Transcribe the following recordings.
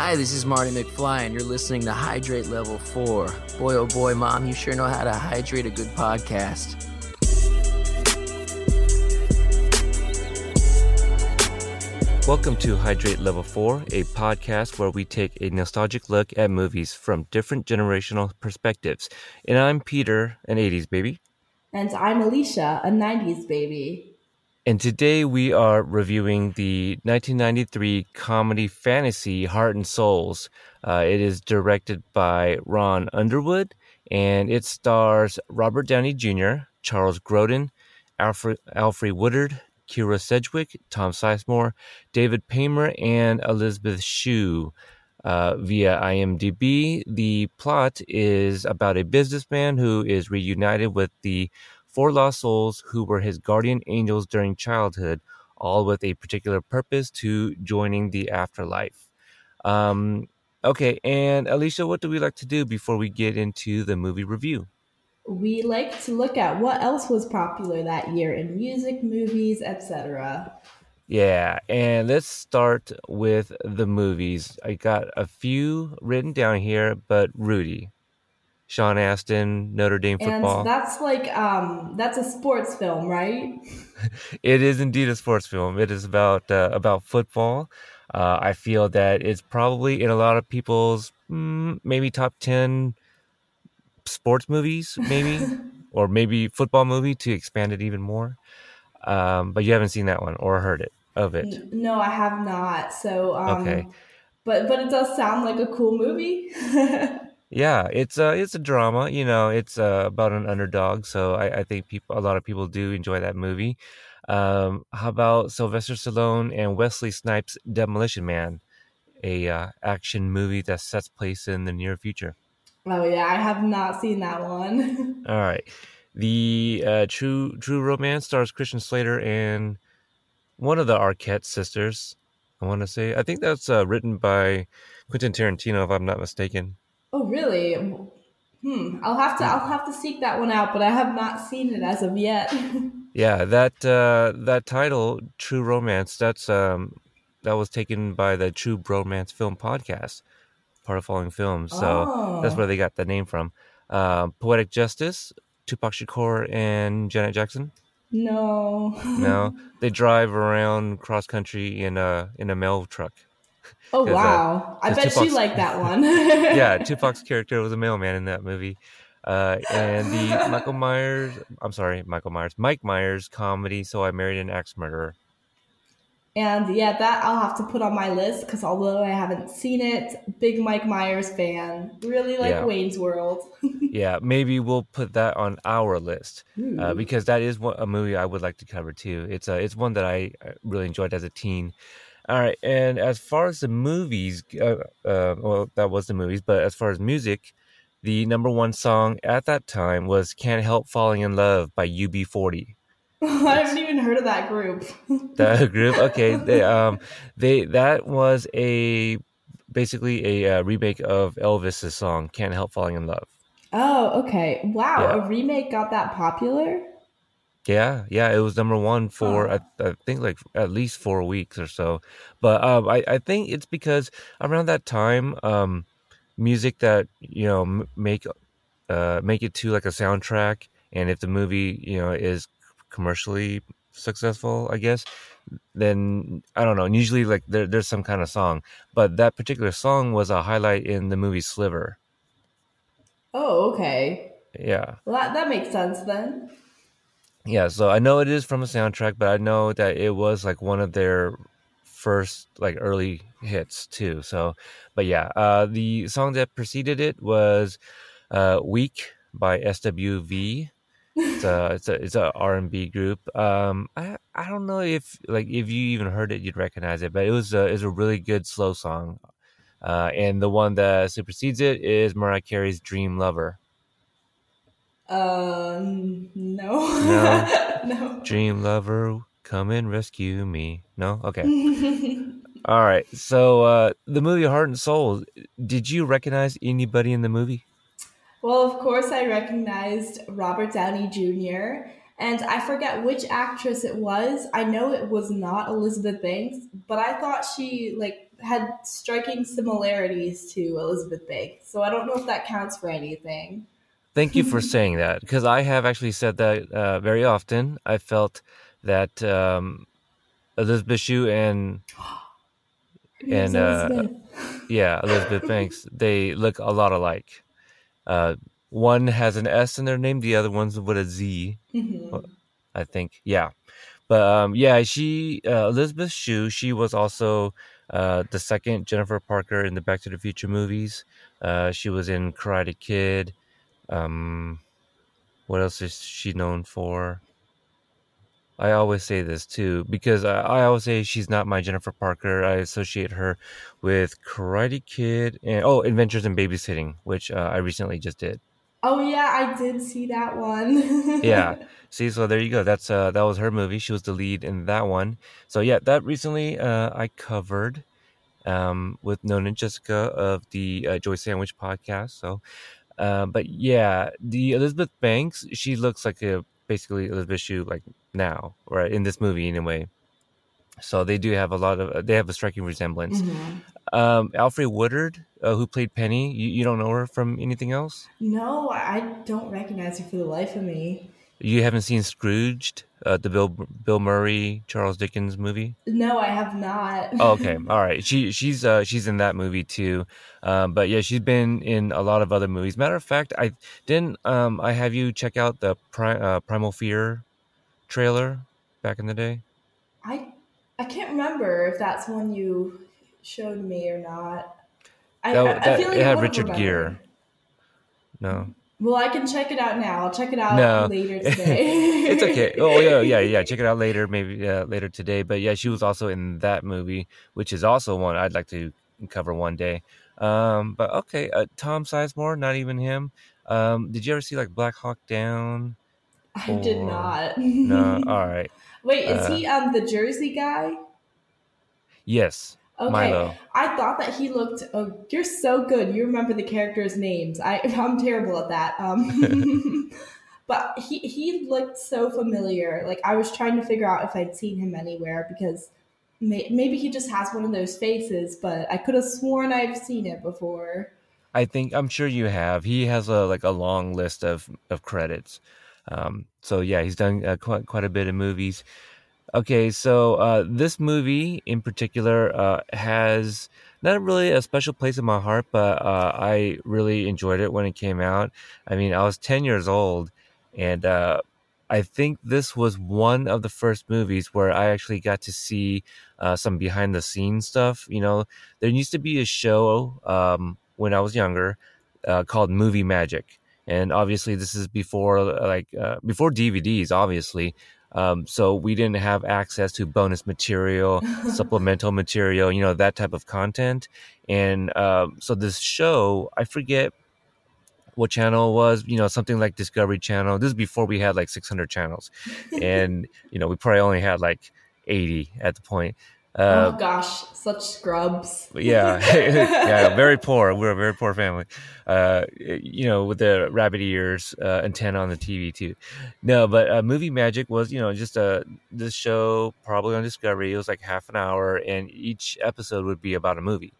Hi, this is Marty McFly, and you're listening to Hydrate Level 4. Boy, oh boy, Mom, you sure know how to hydrate a good podcast. Welcome to Hydrate Level 4, a podcast where we take a nostalgic look at movies from different generational perspectives. And I'm Peter, an 80s baby. And I'm Alicia, a 90s baby. And today we are reviewing the 1993 comedy fantasy Heart and Souls. Uh, it is directed by Ron Underwood and it stars Robert Downey Jr., Charles Grodin, Alfred, Alfre Woodard, Kyra Sedgwick, Tom Sizemore, David Paymer, and Elizabeth Shue. Uh, via IMDb, the plot is about a businessman who is reunited with the four lost souls who were his guardian angels during childhood, all with a particular purpose to joining the afterlife. Um, okay, and Alicia, what do we like to do before we get into the movie review? we like to look at what else was popular that year in music, movies, etc. Yeah, and let's start with the movies. I got a few written down here, but Rudy, Sean Astin, Notre Dame football. And that's like um that's a sports film, right? it is indeed a sports film. It is about uh, about football. Uh, I feel that it's probably in a lot of people's mm, maybe top ten sports movies, maybe, or maybe football movie to expand it even more. Um, but you haven't seen that one or heard it of it. No, I have not. So um, okay, but but it does sound like a cool movie. yeah, it's a it's a drama. You know, it's uh, about an underdog. So I, I think people, a lot of people do enjoy that movie. Um, how about Sylvester Stallone and Wesley Snipes' Demolition Man, a uh, action movie that sets place in the near future? Oh yeah, I have not seen that one. All right. The uh, True True Romance stars Christian Slater and one of the Arquette sisters. I want to say. I think that's uh, written by Quentin Tarantino, if I'm not mistaken. Oh really? Hmm. I'll have to I'll have to seek that one out, but I have not seen it as of yet. yeah, that uh, that title, True Romance, that's um that was taken by the True Bromance Film Podcast part of Falling Films. So oh. that's where they got the name from. Uh, Poetic Justice, Tupac Shakur and Janet Jackson. No. no, they drive around cross country in a in a mail truck. Oh uh, wow! Uh, I bet Tupac's, you like that one. yeah, Tupac's character was a mailman in that movie. Uh, and the Michael Myers, I'm sorry, Michael Myers, Mike Myers comedy. So I married an axe murderer. And yeah, that I'll have to put on my list because although I haven't seen it, big Mike Myers fan. Really like yeah. Wayne's World. yeah, maybe we'll put that on our list uh, because that is a movie I would like to cover too. It's a, it's one that I really enjoyed as a teen. All right, and as far as the movies, uh, uh, well, that was the movies, but as far as music, the number one song at that time was "Can't Help Falling in Love" by UB40. I haven't even heard of that group. that group, okay. They um they that was a basically a uh, remake of Elvis's song "Can't Help Falling in Love." Oh, okay. Wow, yeah. a remake got that popular. Yeah, yeah, it was number one for I, I, think like at least four weeks or so. But um, I I think it's because around that time, um, music that you know make uh make it to like a soundtrack, and if the movie you know is commercially successful, I guess, then I don't know. usually, like there, there's some kind of song, but that particular song was a highlight in the movie Sliver. Oh, okay. Yeah. Well, that that makes sense then. Yeah, so I know it is from a soundtrack, but I know that it was like one of their first like early hits too. So, but yeah, uh, the song that preceded it was uh, "Weak" by SWV it's a it's a it's a R and B group. Um, I I don't know if like if you even heard it, you'd recognize it, but it was a it's a really good slow song. Uh, and the one that supersedes it is Mariah Carey's "Dream Lover." Um, no, no, no. Dream Lover, come and rescue me. No, okay. All right. So uh, the movie Heart and Soul. Did you recognize anybody in the movie? Well, of course, I recognized Robert Downey Jr. and I forget which actress it was. I know it was not Elizabeth Banks, but I thought she like had striking similarities to Elizabeth Banks. So I don't know if that counts for anything. Thank you for saying that because I have actually said that uh, very often. I felt that um, Elizabeth Shue and and uh, yeah, Elizabeth Banks they look a lot alike. Uh, one has an S in their name, the other one's with a Z, mm-hmm. I think. Yeah, but um, yeah, she uh, Elizabeth Shue. She was also uh, the second Jennifer Parker in the Back to the Future movies. Uh, she was in Karate Kid. Um, what else is she known for? I always say this too because I, I, always say she's not my Jennifer Parker. I associate her with Karate Kid and oh, Adventures in Babysitting, which uh, I recently just did. Oh yeah, I did see that one. yeah. See, so there you go. That's uh that was her movie. She was the lead in that one. So yeah, that recently uh I covered um with Nona and Jessica of the uh, Joy Sandwich podcast. So uh, but yeah, the Elizabeth Banks, she looks like a basically Elizabeth Shue like now, right? In this movie anyway. So they do have a lot of they have a striking resemblance. Mm-hmm. Um, Alfre Woodard, uh, who played Penny, you, you don't know her from anything else? No, I don't recognize her for the life of me. You haven't seen Scrooged, uh, the Bill Bill Murray Charles Dickens movie? No, I have not. oh, okay, all right. She she's uh, she's in that movie too, um, but yeah, she's been in a lot of other movies. Matter of fact, I didn't. Um, I have you check out the Pri- uh, Primal Fear trailer back in the day. I I can't remember if that's one you showed me or not. I, that, I, I feel like it had Richard Gere. No. Well, I can check it out now. I'll check it out no. later today. it's okay. Oh yeah, yeah, yeah. Check it out later, maybe uh, later today. But yeah, she was also in that movie, which is also one I'd like to cover one day. Um, but okay, uh, Tom Sizemore, not even him. Um, did you ever see like Black Hawk Down? I or... did not. no. All right. Wait, is uh, he um the Jersey guy? Yes. Okay, Milo. I thought that he looked. Oh, you're so good. You remember the characters' names. I I'm terrible at that. Um, but he he looked so familiar. Like I was trying to figure out if I'd seen him anywhere because may, maybe he just has one of those faces. But I could have sworn I've seen it before. I think I'm sure you have. He has a like a long list of of credits. Um, so yeah, he's done uh, quite quite a bit of movies. Okay, so uh, this movie in particular uh, has not really a special place in my heart, but uh, I really enjoyed it when it came out. I mean, I was 10 years old, and uh, I think this was one of the first movies where I actually got to see uh, some behind the scenes stuff. You know, there used to be a show um, when I was younger uh, called Movie Magic. And obviously, this is before like before DVDs, obviously. Um, so we didn't have access to bonus material, supplemental material, you know, that type of content. And um, so this show, I forget what channel it was, you know, something like Discovery Channel. This is before we had like 600 channels. and, you know, we probably only had like 80 at the point. Uh, oh gosh, such scrubs. yeah, yeah, very poor. We're a very poor family. Uh, you know, with the rabbit ears, uh, antenna on the TV too. No, but uh, movie magic was you know just a uh, this show probably on Discovery. It was like half an hour, and each episode would be about a movie,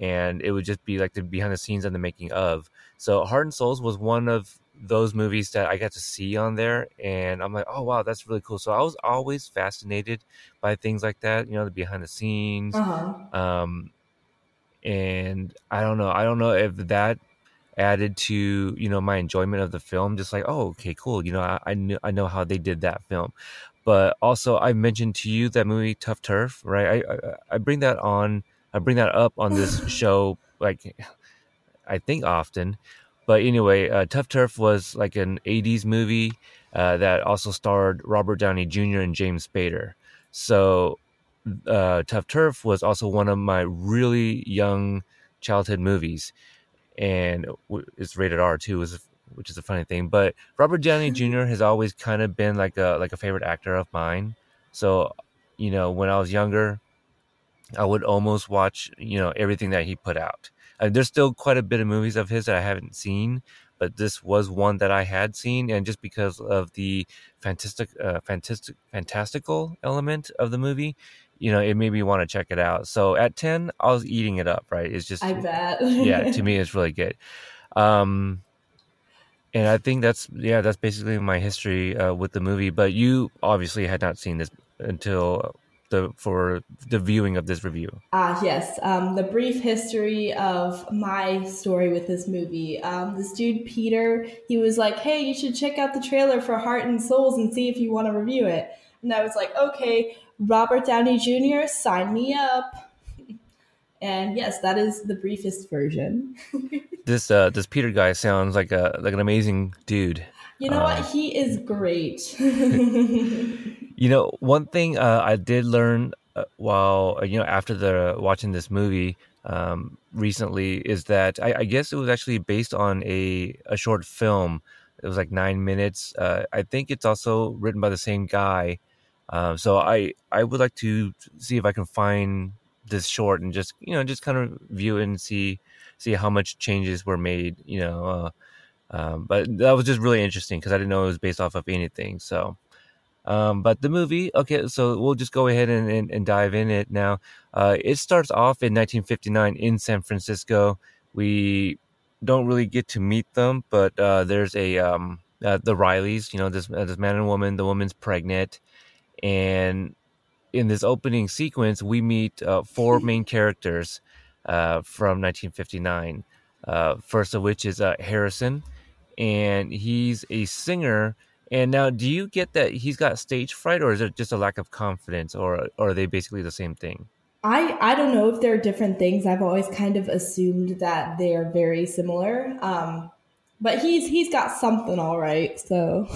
and it would just be like the behind the scenes and the making of. So Heart and Souls was one of those movies that I got to see on there, and I'm like, oh wow, that's really cool. So I was always fascinated by things like that, you know, the behind the scenes. Uh-huh. Um, and I don't know, I don't know if that added to you know my enjoyment of the film. Just like, oh, okay, cool. You know, I, I knew I know how they did that film, but also I mentioned to you that movie Tough Turf, right? I I, I bring that on, I bring that up on this show, like I think often but anyway, uh, Tough Turf was like an 80s movie uh, that also starred Robert Downey Jr. and James Spader. So uh, Tough Turf was also one of my really young childhood movies. And it's rated R too, which is a funny thing. But Robert Downey Jr. has always kind of been like a like a favorite actor of mine. So, you know, when I was younger, I would almost watch, you know, everything that he put out. Uh, there's still quite a bit of movies of his that I haven't seen, but this was one that I had seen, and just because of the fantastic, uh, fantastic, fantastical element of the movie, you know, it made me want to check it out. So at ten, I was eating it up. Right? It's just, I bet. yeah, to me, it's really good. Um, and I think that's yeah, that's basically my history uh, with the movie. But you obviously had not seen this until the for the viewing of this review. Ah, uh, yes. Um, the brief history of my story with this movie. Um, this dude Peter, he was like, "Hey, you should check out the trailer for Heart and Souls and see if you want to review it." And I was like, "Okay, Robert Downey Jr., sign me up." And yes, that is the briefest version. this uh, this Peter guy sounds like a like an amazing dude. You know um, what? He is great. you know, one thing uh, I did learn uh, while uh, you know after the watching this movie um, recently is that I, I, guess it was actually based on a a short film. It was like nine minutes. Uh, I think it's also written by the same guy. Um, so I I would like to see if I can find this short and just you know just kind of view it and see see how much changes were made. You know, uh, um, but that was just really interesting because I didn't know it was based off of anything. So, um, but the movie, okay, so we'll just go ahead and, and, and dive in it now. Uh, it starts off in 1959 in San Francisco. We don't really get to meet them, but uh, there's a um, uh, the Rileys. You know, this uh, this man and woman. The woman's pregnant, and in this opening sequence, we meet uh, four main characters uh, from 1959. Uh, first of which is uh, Harrison, and he's a singer. And now, do you get that he's got stage fright, or is it just a lack of confidence, or, or are they basically the same thing? I, I don't know if they're different things. I've always kind of assumed that they are very similar. Um, but he's he's got something all right. So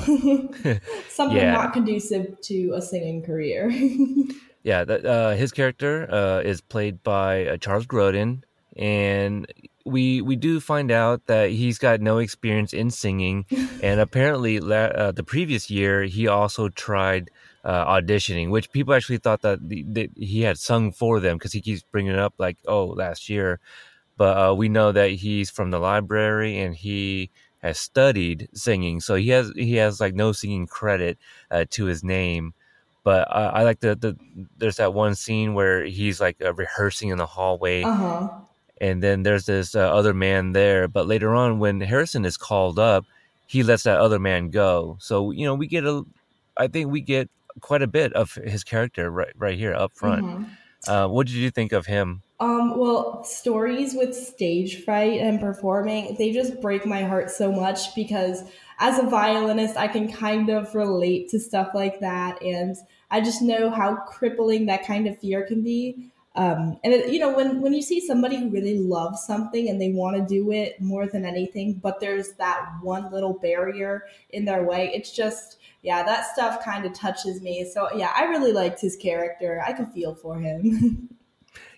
something yeah. not conducive to a singing career. yeah, that, uh, his character uh, is played by uh, Charles Grodin, and we we do find out that he's got no experience in singing, and apparently uh, the previous year he also tried. Uh, auditioning, which people actually thought that, the, that he had sung for them because he keeps bringing it up like, oh, last year but uh, we know that he's from the library and he has studied singing, so he has he has like no singing credit uh, to his name. But I, I like the, the there's that one scene where he's like uh, rehearsing in the hallway, uh-huh. And then there's this uh, other man there. But later on, when Harrison is called up, he lets that other man go. So you know we get a, I think we get quite a bit of his character right right here up front. Mm-hmm. Uh, what did you think of him? Um, well, stories with stage fright and performing, they just break my heart so much because as a violinist, I can kind of relate to stuff like that. And I just know how crippling that kind of fear can be. Um, and it, you know, when, when you see somebody who really loves something and they want to do it more than anything, but there's that one little barrier in their way, it's just, yeah, that stuff kind of touches me. So yeah, I really liked his character. I could feel for him.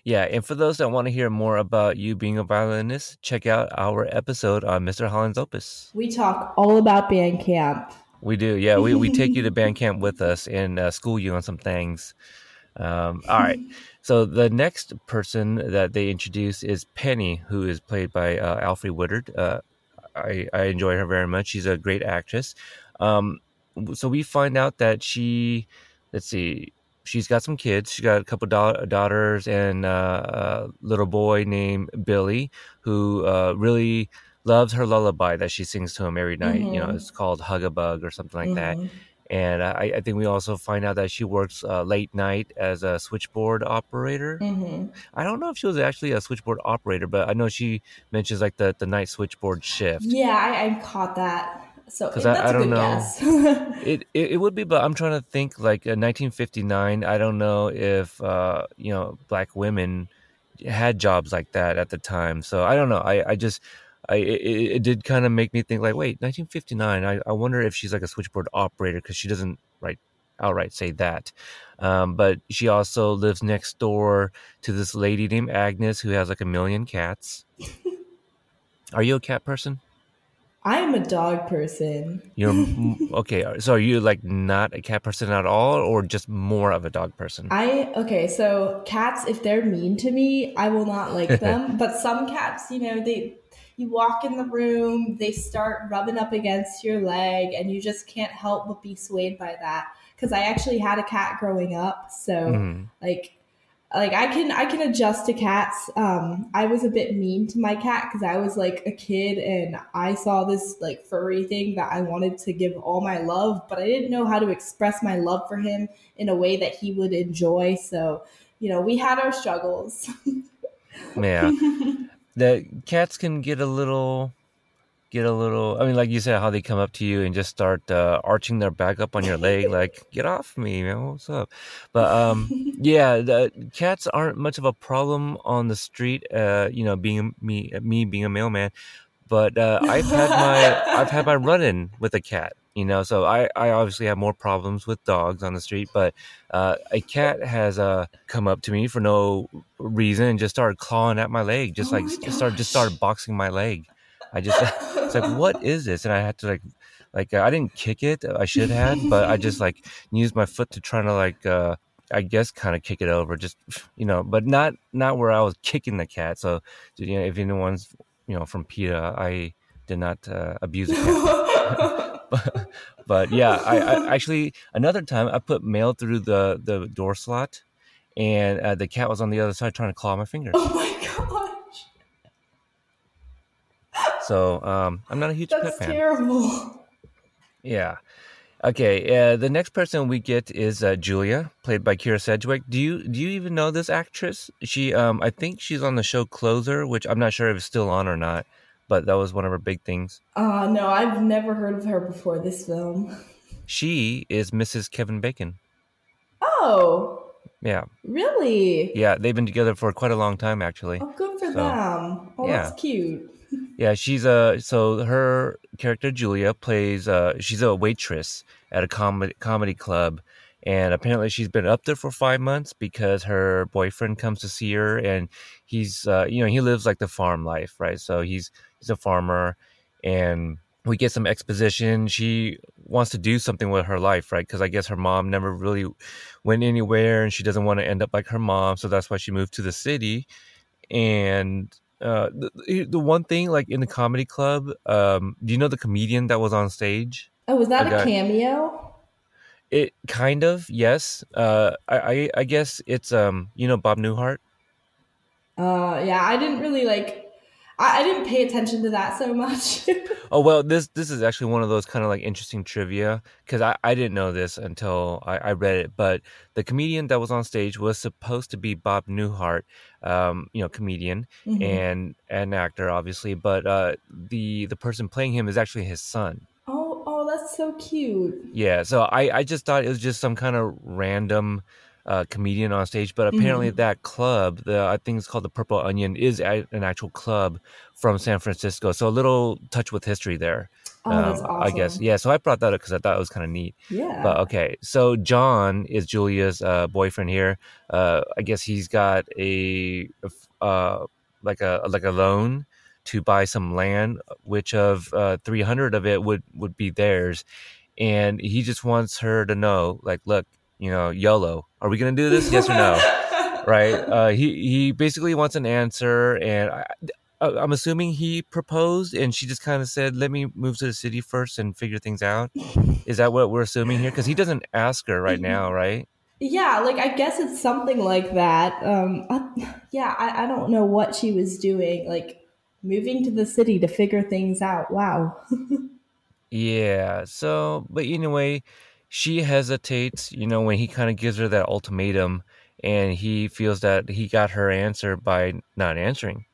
Yeah, and for those that want to hear more about you being a violinist, check out our episode on Mr. Holland's Opus. We talk all about band camp. We do, yeah. We, we take you to band camp with us and uh, school you on some things. Um, all right. So the next person that they introduce is Penny, who is played by uh, Alfre Woodard. Uh, I, I enjoy her very much. She's a great actress. Um, so we find out that she, let's see, she's got some kids. She's got a couple da- daughters and uh, a little boy named Billy who uh, really loves her lullaby that she sings to him every night. Mm-hmm. You know, mm-hmm. it's called Hug a Bug or something like mm-hmm. that. And I, I, think we also find out that she works uh, late night as a switchboard operator. Mm-hmm. I don't know if she was actually a switchboard operator, but I know she mentions like the, the night switchboard shift. Yeah, I, I caught that. So because I, I, don't know, it, it, it would be, but I'm trying to think like uh, 1959. I don't know if uh, you know black women had jobs like that at the time. So I don't know. I I just I it, it did kind of make me think like, wait, 1959. I I wonder if she's like a switchboard operator because she doesn't right outright say that. Um, but she also lives next door to this lady named Agnes who has like a million cats. Are you a cat person? I am a dog person. You're okay. So are you like not a cat person at all, or just more of a dog person? I okay. So cats, if they're mean to me, I will not like them. but some cats, you know, they you walk in the room, they start rubbing up against your leg, and you just can't help but be swayed by that. Because I actually had a cat growing up, so Mhm. like like I can I can adjust to cats. Um, I was a bit mean to my cat because I was like a kid and I saw this like furry thing that I wanted to give all my love, but I didn't know how to express my love for him in a way that he would enjoy. So you know, we had our struggles. Yeah. The cats can get a little get a little i mean like you said how they come up to you and just start uh, arching their back up on your leg like get off me man what's up? But um yeah the cats aren't much of a problem on the street uh you know being me me being a mailman but uh, i've had my i've had my run-in with a cat you know so i i obviously have more problems with dogs on the street but uh, a cat has uh come up to me for no reason and just started clawing at my leg just Oh like just started just started boxing my leg. I just it's like what is this? And i had to like like i didn't kick it i should have but i just like used my foot to try to like uh i guess kind of kick it over just you know but not not where i was kicking the cat so you know if anyone's you know from PETA, i did not uh, abuse a cat but, but yeah I, I actually another time i put mail through the the door slot and uh, the cat was on the other side trying to claw my fingers oh my gosh, so um i'm not a huge pet that's fan terrible. Yeah. Okay. Uh, the next person we get is uh, Julia, played by Kyra Sedgwick. Do you do you even know this actress? She, um, I think she's on the show Closer, which I'm not sure if it's still on or not, but that was one of her big things. Uh, no, I've never heard of her before this film. She is Mrs. Kevin Bacon. Oh, Yeah, really? yeah. They've been together for quite a long time, actually. Oh, good for So, them. Oh, yeah. that's cute. Yeah, she's a so her character Julia plays uh she's a waitress at a comedy comedy club and apparently she's been up there for 5 months because her boyfriend comes to see her and he's uh you know he lives like the farm life, right? So he's he's a farmer and we get some exposition. She wants to do something with her life, right? Because I guess her mom never really went anywhere and she doesn't want to end up like her mom. So that's why she moved to the city. And uh, the, the one thing, like in the comedy club, um, do you know the comedian that was on stage? Oh, was that a, cameo? It kind of, yes. Uh, I, I, I guess it's, um, you know, Bob Newhart. Uh, yeah, I didn't really like. I, I didn't pay attention to that so much. Oh well, this this is actually one of those kind of like interesting trivia because I, I didn't know this until I, I read it. But the comedian that was on stage was supposed to be Bob Newhart, um, you know, comedian Mhm. and an actor, obviously. But uh, the the person playing him is actually his son. oh, oh, that's so cute. Yeah, so I I just thought it was just some kind of random. Uh, comedian on stage, but apparently Mhm. that club, the I think it's called the Purple Onion, is a, an actual club from San Francisco. So a little touch with history there. Oh, um, awesome. I guess. Yeah, so I brought that up because I thought it was kind of neat. Yeah. But okay, so John is Julia's uh, boyfriend here. Uh, I guess he's got a uh, like a like a loan to buy some land, which of uh, three hundred of it would would be theirs, and he just wants her to know, like, look, you know, YOLO, are we gonna do this? yes or no? Right? Uh, he he basically wants an answer, and I, I- I'm assuming he proposed, and she just kind of said, "Let me move to the city first and figure things out." Is that what we're assuming here? Because he doesn't ask her right now, right? Yeah, like I guess it's something like that. Um, I, yeah, I, I don't know what she was doing. Like moving to the city to figure things out. Wow. Yeah. So, but anyway, she hesitates. You know, when he kind of gives her that ultimatum, and he feels that he got her answer by not answering.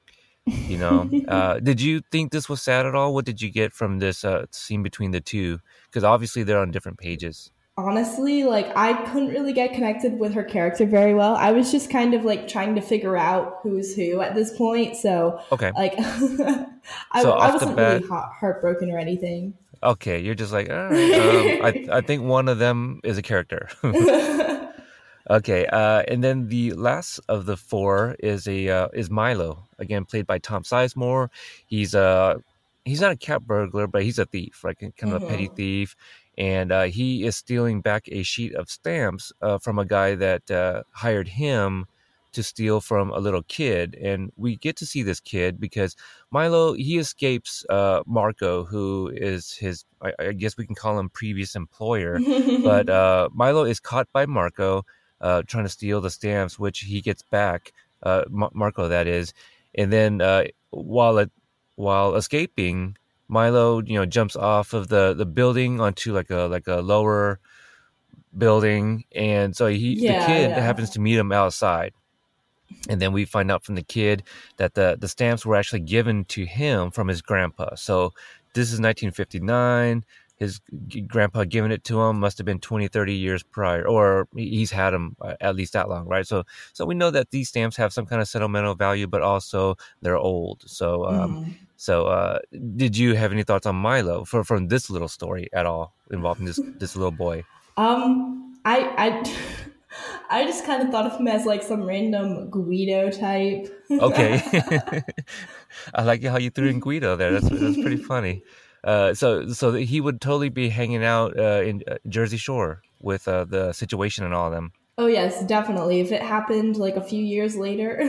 You know, uh, did you think this was sad at all? What did you get from this uh, scene between the two? Because obviously they're on different pages. Honestly, like I couldn't really get connected with her character very well. I was just kind of like trying to figure out who's who at this point. So, Okay. like, I, So I wasn't bat- really heartbroken or anything. Okay, you're just like, all right. Um, I I think one of them is a character. okay, uh, and then the last of the four is a uh, is Milo again, played by Tom Sizemore. He's a he's not a cat burglar, but he's a thief, right? Kind of a petty Mhm. thief, and uh, he is stealing back a sheet of stamps uh, from a guy that uh, hired him to steal from a little kid, and we get to see this kid because Milo he escapes uh, Marco, who is his I, I, guess we can call him previous employer, but uh, Milo is caught by Marco uh, trying to steal the stamps, which he gets back. Uh, Marco, that is, and then uh, while it, while escaping, Milo, you know, jumps off of the, the building onto like a like a lower building, and so he yeah, the kid yeah. happens to meet him outside, and then we find out from the kid that the the stamps were actually given to him from his grandpa. So this is 1959 his grandpa giving it to him must have been 20 30 years prior or he's had them uh, at least that long right so so we know that these stamps have some kind of sentimental value but also they're old so um mm. so uh did you have any thoughts on milo for, from this little story at all involving this this little boy um i i I just kind of thought of him as like some random Guido type. okay, I like how you threw in Guido there. That's that's pretty funny. Uh, so so he would totally be hanging out uh, in uh, Jersey Shore with uh, the situation and all of them. Oh yes, definitely. If it happened like a few years later.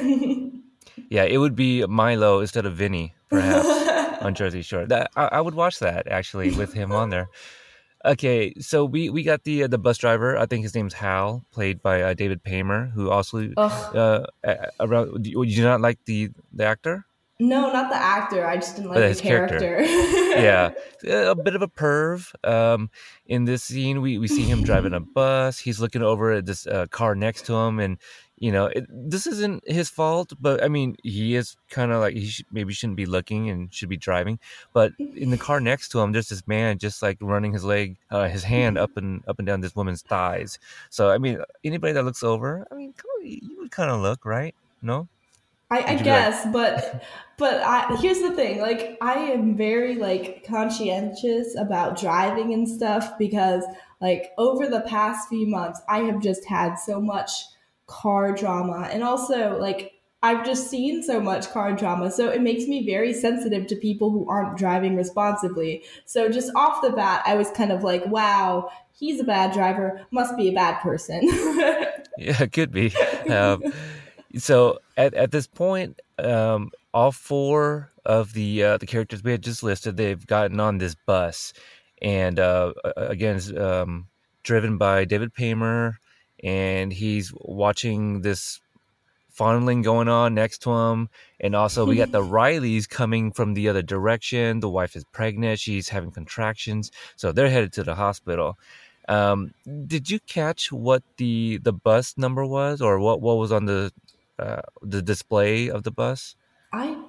yeah, it would be Milo instead of Vinny, perhaps on Jersey Shore. That I, I, would watch that actually with him on there. Okay, so we, we got the uh, the bus driver. I think his name's Hal, played by David Paymer, who also around. Do you, do not like the the actor? No, not the actor. I just didn't like the character. character. yeah, a bit of a perv. Um, in this scene, we, we see him driving a bus. He's looking over at this uh, car next to him, and you know, it, this isn't his fault. But I mean, he is kind of like he sh- maybe shouldn't be looking and should be driving. But in the car next to him, there's this man just like running his leg, uh, his hand up and up and down this woman's thighs. So I mean, anybody that looks over, I mean, come on, you would kind of look right, no? I, I guess, like- but but I, here's the thing: like, I am very like conscientious about driving and stuff because, like, over the past few months, I have just had so much car drama, and also like I've just seen so much car drama, so it makes me very sensitive to people who aren't driving responsibly. So just off the bat, I was kind of like, "Wow, he's a bad driver. Must be a bad person." yeah, it could be. Um, so at, at this point, um, all four of the uh, the characters we had just listed, they've gotten on this bus, and uh, again, um, driven by David Paymer, and he's watching this fondling going on next to him, and also we got the Rileys coming from the other direction. The wife is pregnant; she's having contractions, so they're headed to the hospital. Um, did you catch what the the bus number was, or what what was on the uh, the display of the bus? I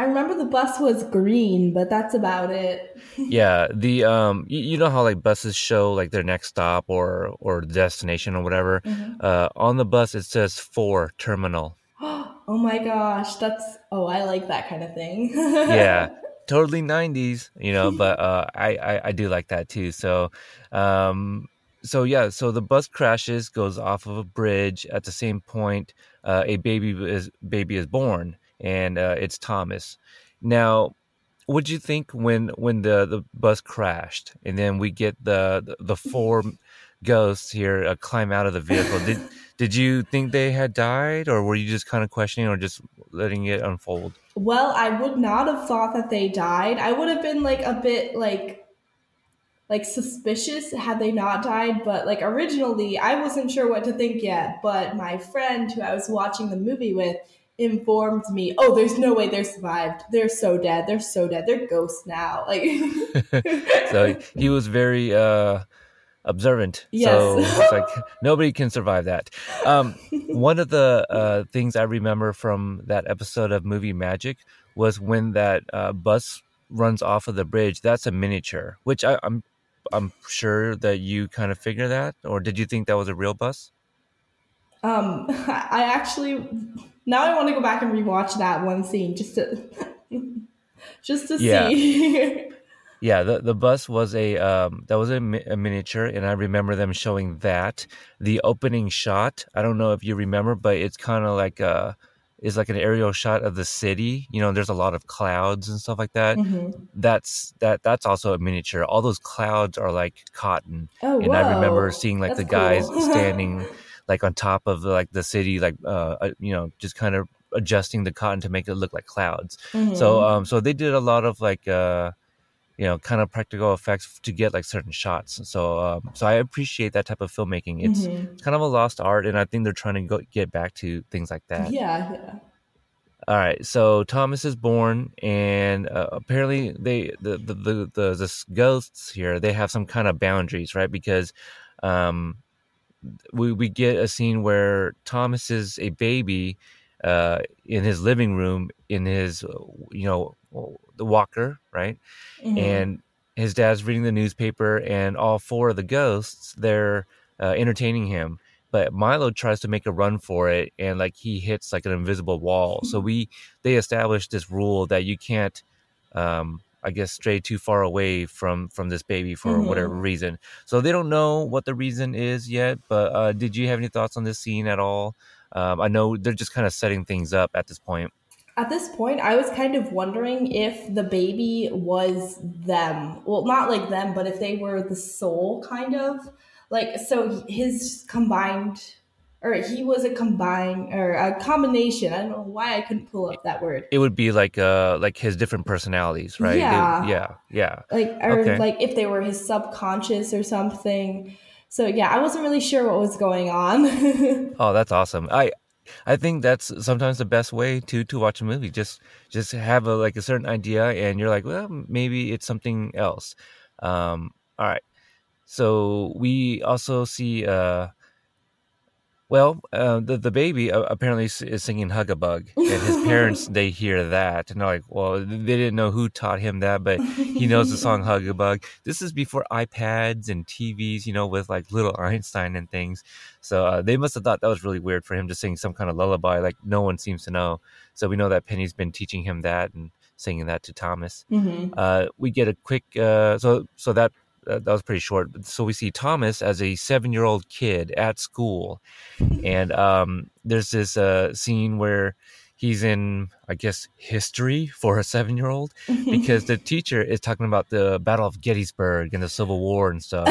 I remember the bus was green, but that's about it. yeah, the um, you, you, know how like buses show like their next stop or or destination or whatever. Mm-hmm. Uh, on the bus it says four terminal. oh my gosh, that's oh I like that kind of thing. yeah, totally '90s, you know, but uh, I, I I do like that too. So, um, so yeah, so the bus crashes, goes off of a bridge. At the same point, uh, a baby is baby is born, and uh, it's Thomas. Now, what did you think when when the, the bus crashed, and then we get the the, the four ghosts here uh, climb out of the vehicle? Did did you think they had died, or were you just kind of questioning, or just letting it unfold? Well, I would not have thought that they died. I would have been like a bit like like suspicious had they not died but like originally i wasn't sure what to think yet but my friend who i was watching the movie with informed me oh there's no way they're survived. They're so dead. They're so dead. They're ghosts now. Like so he was very uh observant. Yes. so it's like nobody can survive that. Um one of the uh things i remember from that episode of movie magic was when that uh, bus runs off of the bridge. That's a miniature which I, i'm I'm sure that you kind of figure that, or did you think that was a real bus? Um, I actually now I want to go back and rewatch that one scene just to just to yeah. see. yeah, the the bus was a um that was a, a miniature, and I remember them showing that the opening shot. I don't know if you remember, but it's kind of like a is like an aerial shot of the city. You know, there's a lot of clouds and stuff like that. Mm-hmm. That's that that's also a miniature. All those clouds are like cotton. Oh, and whoa. I remember seeing like that's the guys cool. standing like on top of like the city, like uh, uh you know, just kind of adjusting the cotton to make it look like clouds. Mm-hmm. So um, so they did a lot of like uh, you know, kind of practical effects to get like certain shots. So um, so I appreciate that type of filmmaking. It's mm-hmm. kind of a lost art, and I think they're trying to go get back to things like that. Yeah, yeah. All right, so Thomas is born, and uh, apparently they the, the the, the the ghosts here they have some kind of boundaries, right? Because um, we we get a scene where Thomas is a baby uh, in his living room in his you know the walker, right? Mm-hmm. And his dad's reading the newspaper, and all four of the ghosts they're uh, entertaining him but Milo tries to make a run for it and like he hits like an invisible wall. So we they established this rule that you can't um I guess stray too far away from from this baby for mm-hmm. whatever reason. So they don't know what the reason is yet, but uh did you have any thoughts on this scene at all? Um I know they're just kind of setting things up at this point. At this point, I was kind of wondering if the baby was them. Well, not like them, but if they were the soul kind of like so his combined or he was a combined or a combination. I don't know why I couldn't pull up that word. It would be like uh like his different personalities, right? Yeah, they, yeah, yeah. Like or okay. like if they were his subconscious or something. So yeah, I wasn't really sure what was going on. oh, that's awesome. I I think that's sometimes the best way to to watch a movie. Just just have a like a certain idea, and you're like, well, maybe it's something else. Um, all right. So we also see, uh, well, uh, the the baby uh, apparently is singing "Hug-a-Bug," and his parents they hear that and they're like, "Well, they didn't know who taught him that, but he knows the song "Hug-a-Bug." This is before iPads and TVs, you know, with like little Einstein and things. So uh, they must have thought that was really weird for him to sing some kind of lullaby, like no one seems to know. So we know that Penny's been teaching him that and singing that to Thomas. Mm-hmm. Uh, we get a quick uh, so so that that, that was pretty short. So we see Thomas as a seven year old kid at school, and um, there's this uh, scene where he's in, I guess, history for a seven year old because the teacher is talking about the Battle of Gettysburg and the Civil War and stuff.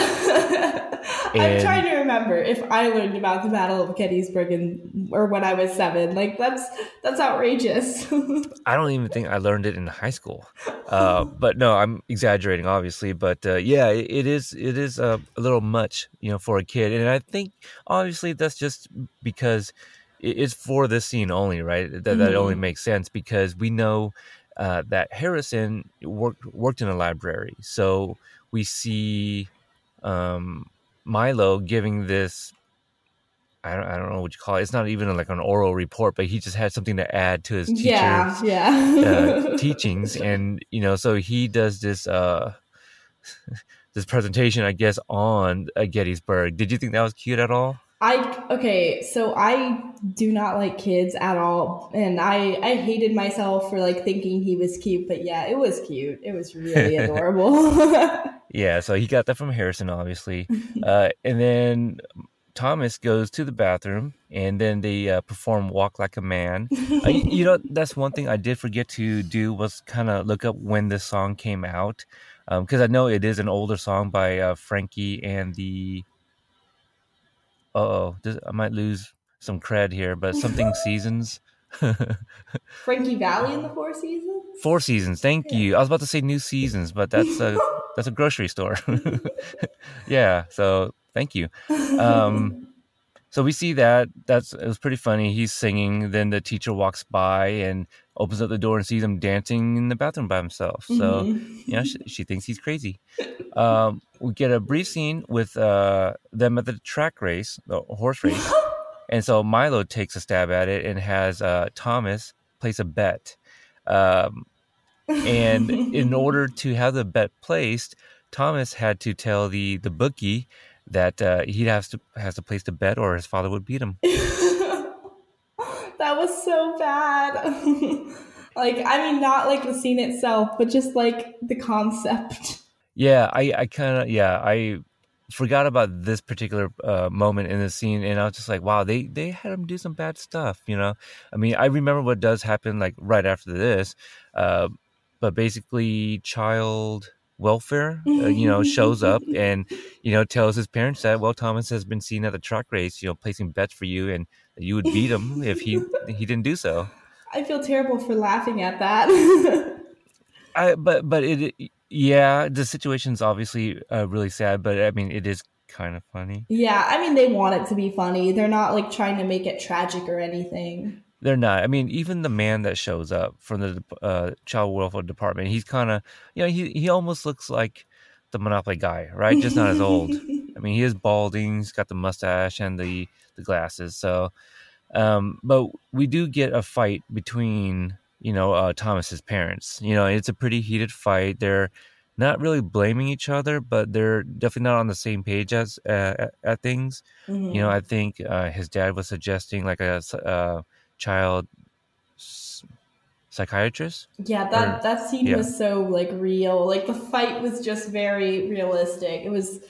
I'm trying to remember if I learned about the Battle of Gettysburg in, or when I was seven. Like that's that's outrageous. I don't even think I learned it in high school. Uh, but no, I'm exaggerating, obviously. But uh, yeah, it, it is it is uh, a little much, you know, for a kid. And I think obviously that's just because it's for this scene only, right? That mm-hmm. that only mm-hmm. makes sense because we know uh, that Harrison worked worked in a library, so we see um, Milo giving this I don't, I don't know what you call it. It's not even like an oral report, but he just had something to add to his teacher's yeah, yeah. uh, teachings, and you know, so he does this uh, this presentation, I guess, on uh, Gettysburg. Did you think that was cute at all? I okay, so I do not like kids at all, and I I hated myself for like thinking he was cute, but yeah, it was cute. It was really adorable. yeah, so he got that from Harrison, obviously, uh, and then Thomas goes to the bathroom, and then they uh, perform "Walk Like a Man." uh, you know, that's one thing I did forget to do was kind of look up when this song came out, because um, I know it is an older song by uh, Frankie and the oh, I might lose some cred here, but something seasons. Frankie Valli in the Four Seasons. Four Seasons. Thank yeah. you. I was about to say New Seasons, but that's a that's a grocery store. yeah. So thank you. Um, so we see that. That's it was pretty funny. He's singing. Then the teacher walks by and opens up the door and sees him dancing in the bathroom by himself. So mm-hmm. you know she, she, thinks he's crazy. Um, we get a brief scene with uh, them at the track race, the horse race, and so Milo takes a stab at it and has uh, Thomas place a bet. Um, and in order to have the bet placed, Thomas had to tell the the bookie that uh, he has to has to place to bet or his father would beat him. that was so bad. like I mean, not like the scene itself, but just like the concept. Yeah, I I kind of yeah I forgot about this particular uh, moment in the scene, and I was just like, wow, they they had him do some bad stuff, you know. I mean, I remember what does happen like right after this, uh, but basically, child welfare, uh, you know, shows up and you know tells his parents that well Thomas has been seen at the truck race, you know, placing bets for you, and you would beat him if he he didn't do so. I feel terrible for laughing at that. I but but it yeah the situation's obviously uh, really sad, but I mean it is kind of funny. Yeah, I mean they want it to be funny. They're not like trying to make it tragic or anything. They're not. I mean, even the man that shows up from the uh, child welfare department, he's kind of, you know, he he almost looks like the Monopoly guy, right? Just not as old. I mean, he is balding. He's got the mustache and the the glasses. So, um, but we do get a fight between, you know, uh, Thomas's parents. You know, it's a pretty heated fight. They're not really blaming each other, but they're definitely not on the same page as uh, at, at, things. Mm-hmm. You know, I think uh, his dad was suggesting like a uh, child psychiatrist. Yeah, that or, that scene yeah. was so like real. Like the fight was just very realistic. It was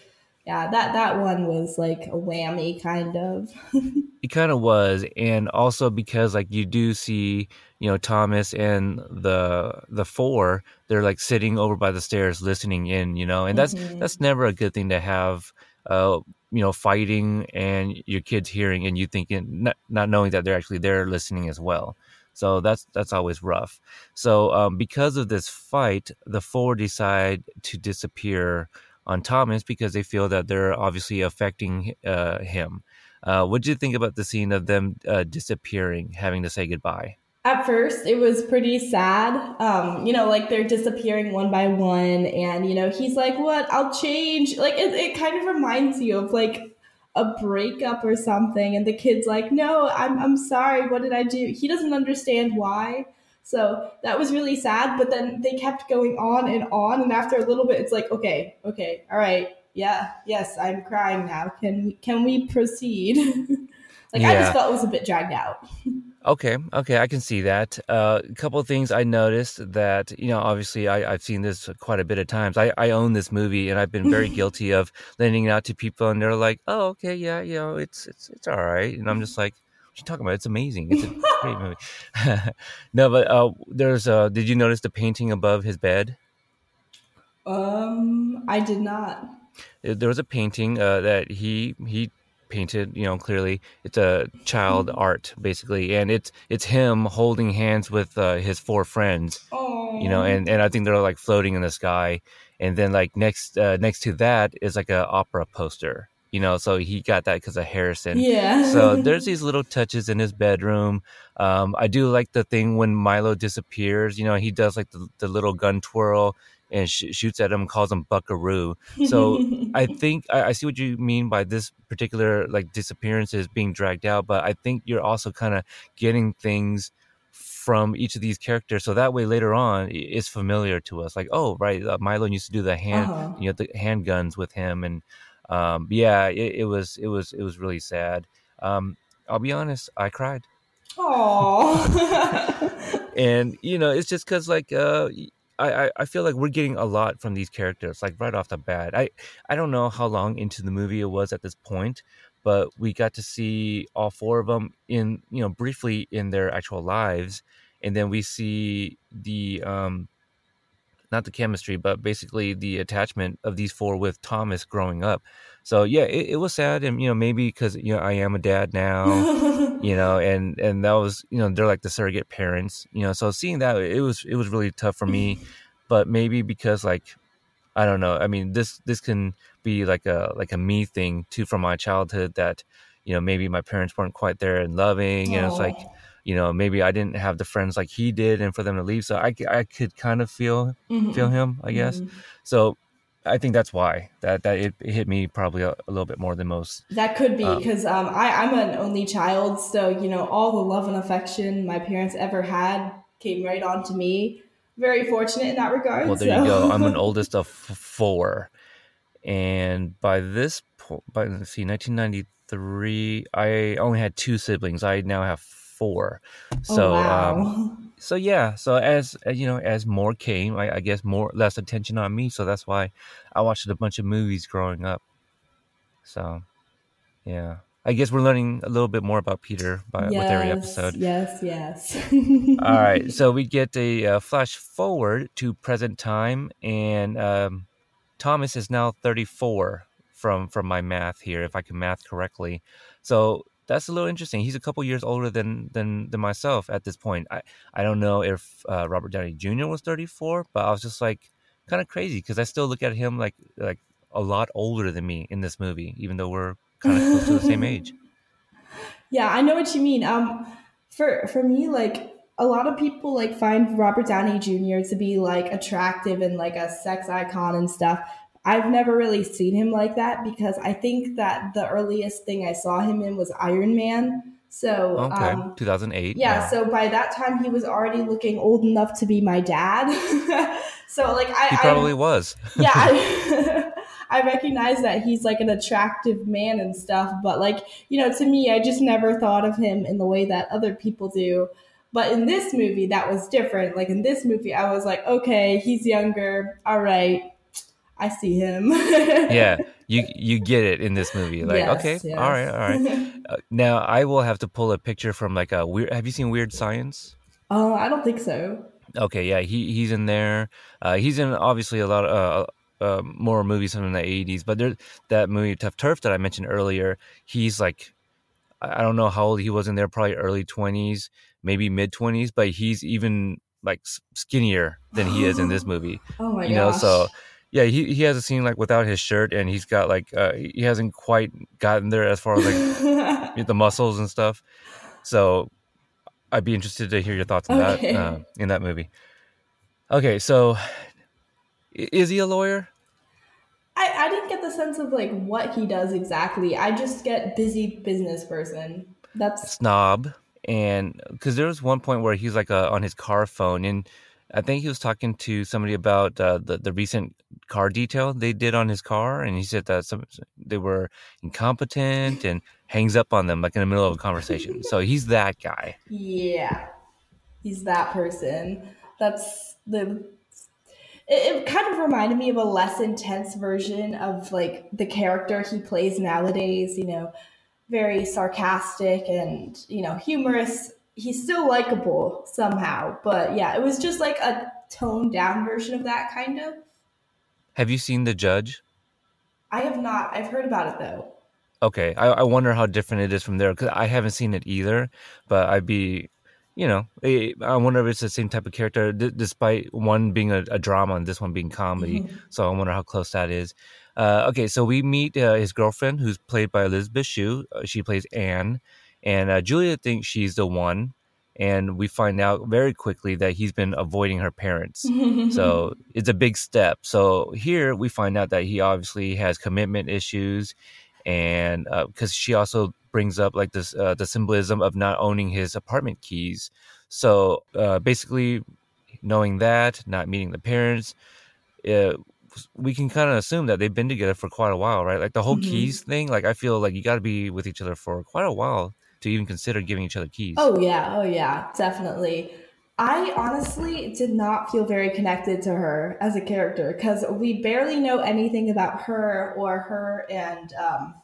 yeah, that that one was like a whammy kind of. it kind of was and also because like you do see, you know, Thomas and the the four, they're like sitting over by the stairs listening in, you know. And that's mm-hmm. that's never a good thing to have uh you know fighting and your kids hearing and you thinking not, not knowing that they're actually there listening as well. So that's that's always rough. So um, because of this fight the four decide to disappear on thomas because they feel that they're obviously affecting uh, him. Uh, what do you think about the scene of them uh, disappearing having to say goodbye at first it was pretty sad. Um, you know like they're disappearing one by one and you know he's like what? I'll change. Like it, it kind of reminds you of like a breakup or something and the kid's like no i'm, I'm sorry. What did i do? He doesn't understand why. So that was really sad but then they kept going on and on and after a little bit it's like okay okay all right. Yeah yes i'm crying now. Can can we proceed? Like yeah. i just felt it was a bit dragged out Okay, okay, I can see that. Uh, a couple of things I noticed that you know, obviously, I, have seen this quite a bit of times. I, I own this movie, and I've been very guilty of lending it out to people, and they're like, "Oh, okay, yeah, you know, it's it's it's all right," and I'm just like, "What you talking about? It's amazing. It's a great movie." no, but uh, there's. Uh, did you notice the painting above his bed? Um, I did not. There was a painting uh, that he he painted you know clearly it's a child mm-hmm. art basically and it's it's him holding hands with uh, his four friends Aww. you know and and i think they're like floating in the sky and then like next uh, next to that is like a opera poster you know so he got that because of harrison yeah so there's these little touches in his bedroom um, i do like the thing when milo disappears you know he does like the, the little gun twirl and sh- shoots at him, calls him Buckaroo. So I think I, I, see what you mean by this particular like disappearance is being dragged out, but I think you're also kind of getting things from each of these characters, so that way later on it's familiar to us. Like, oh, right, uh, Milo used to do the hand, uh-huh. you know, the handguns with him, and um, yeah, it, it, was it was it was really sad. Um, I'll be honest, I cried. Aww. and you know, it's just because like uh, I, I feel like we're getting a lot from these characters, like right off the bat. I, I don't know how long into the movie it was at this point, but we got to see all four of them in, you know, briefly in their actual lives. And then we see the, um, not the chemistry, but basically the attachment of these four with Thomas growing up. So yeah, it, it was sad, and you know maybe because you know I am a dad now, you know, and and that was you know they're like the surrogate parents, you know. So seeing that it was it was really tough for me, but maybe because like I don't know. I mean this this can be like a like a me thing too from my childhood that you know maybe my parents weren't quite there and loving, and it's like you know maybe I didn't have the friends like he did, and for them to leave, so I I could kind of feel mm-hmm. feel him, I guess. Mm-hmm. So I think that's why that that it, it hit me probably a, a, little bit more than most. That could be because um, um, I I'm an only child, so you know all the love and affection my parents ever had came right on to me. Very fortunate in that regard. Well, there so. you go. I'm an oldest of four, and by this point, by let's see, 1993, I only had two siblings. I now have four. Oh, so, oh, wow. um, so yeah. So as uh, you know, as more came, I, I, guess more less attention on me. So that's why I watched a bunch of movies growing up. So, yeah. I guess we're learning a little bit more about Peter by, yes, with every episode. Yes, yes. All right, so we get a uh, flash forward to present time, and um, Thomas is now 34 from from my math here, if I can math correctly. So that's a little interesting. He's a couple years older than than than myself at this point. I I don't know if uh, Robert Downey Jr. was 34, but I was just like kind of crazy because I still look at him like like a lot older than me in this movie, even though we're kind of close to the same age. Yeah, I know what you mean. Um, for for me, like a lot of people like find Robert Downey Jr. to be like attractive and like a sex icon and stuff. I've never really seen him like that because I think that the earliest thing I saw him in was Iron Man. So okay, um, 2008. yeah, Yeah, so by that time he was already looking old enough to be my dad. so like I he I- probably was. yeah I, I recognize that he's like an attractive man and stuff but like you know to me i just never thought of him in the way that other people do but in this movie that was different like in this movie i was like okay he's younger all right i see him yeah, you you get it in this movie. Like, Yes, okay, yes. all right, all right. Uh, now I will have to pull a picture from like a weird. Have you seen Weird Science? oh i don't think so Okay, yeah, he he's in there. Uh, he's in obviously a lot of uh, uh, more movies from the '80s, but there that movie Tuff Turf that I mentioned earlier. He's like, I don't know how old he was in there, probably early 20s, maybe mid 20s, but he's even like skinnier than he is in this movie. oh my you know, gosh so yeah, he he has a scene like without his shirt, and he's got like uh, he hasn't quite gotten there as far as like the muscles and stuff. So I'd be interested to hear your thoughts on Okay. that uh, in that movie. Okay, so is he a lawyer? I, I didn't get the sense of like what he does exactly i just get busy business person that's Snob, and because there was one point where he's like uh, on his car phone, and I think he was talking to somebody about uh, the the recent car detail they did on his car, and he said that some they were incompetent and hangs up on them like in the middle of a conversation. so he's that guy. Yeah, he's that person. That's the. It, it kind of reminded me of a less intense version of like the character he plays nowadays. You know, very sarcastic and you know humorous. He's still likable somehow, but yeah, it was just like a toned down version of that kind of. Have you seen The Judge? I have not. I've heard about it though. Okay, I, I wonder how different it is from there because I haven't seen it either. But I'd be, you know, I wonder if it's the same type of character, d- despite one being a, a drama and this one being comedy. So I wonder how close that is. Uh, okay, so we meet uh, his girlfriend, who's played by Elisabeth Shue. Uh, she plays Anne, and uh, Julia thinks she's the one. And we find out very quickly that he's been avoiding her parents. So it's a big step. So here we find out that he obviously has commitment issues, and because she also brings up like this uh, the symbolism of not owning his apartment keys. So uh, basically, knowing that, not meeting the parents, uh, we can kind of assume that they've been together for quite a while, right? Like the whole Mhm. keys thing. Like I feel like you got to be with each other for quite a while to even consider giving each other keys. Oh yeah, oh yeah, definitely. I honestly did not feel very connected to her as a character because we barely know anything about her or her and um,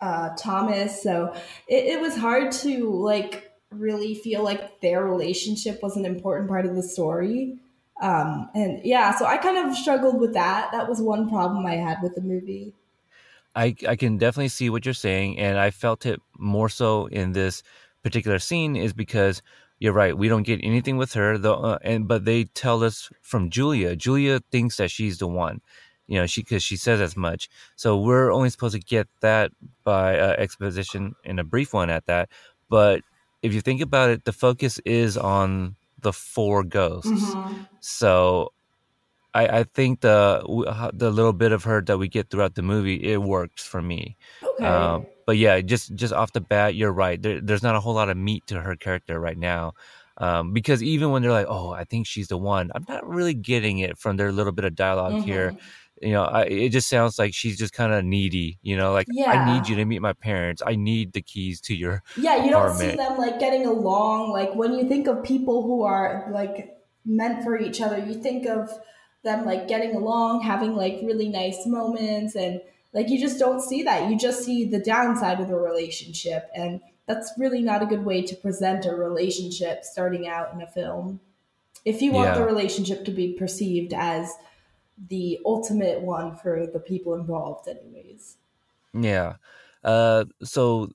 uh, Thomas. So it, it was hard to like really feel like their relationship was an important part of the story. Um, and yeah, so I kind of struggled with that. That was one problem I had with the movie. I I can definitely see what you're saying, and I felt it more so in this particular scene is because you're right. We don't get anything with her, though, uh, and but they tell us from Julia. Julia thinks that she's the one, you know, she because she says as much. So we're only supposed to get that by uh, exposition in a brief one at that. But if you think about it, the focus is on the four ghosts. So I, I think the the little bit of her that we get throughout the movie it works for me. Okay. Um, but yeah, just just off the bat, you're right. There, there's not a whole lot of meat to her character right now. Um, because even when they're like, "Oh, I think she's the one," I'm not really getting it from their little bit of dialog here. Mhm. You know, I, it just sounds like she's just kind of needy. You know, like I need you to meet my parents. I need the keys to your Yeah, you don't see them like getting along. Like when you think of people who are like meant for each other, you think of them like getting along, having like really nice moments, and Like you just don't see that. You just see the downside of the relationship. And that's really not a good way to present a relationship starting out in a film. If you want Yeah. the relationship to be perceived as the ultimate one for the people involved, anyways. Yeah. Uh, so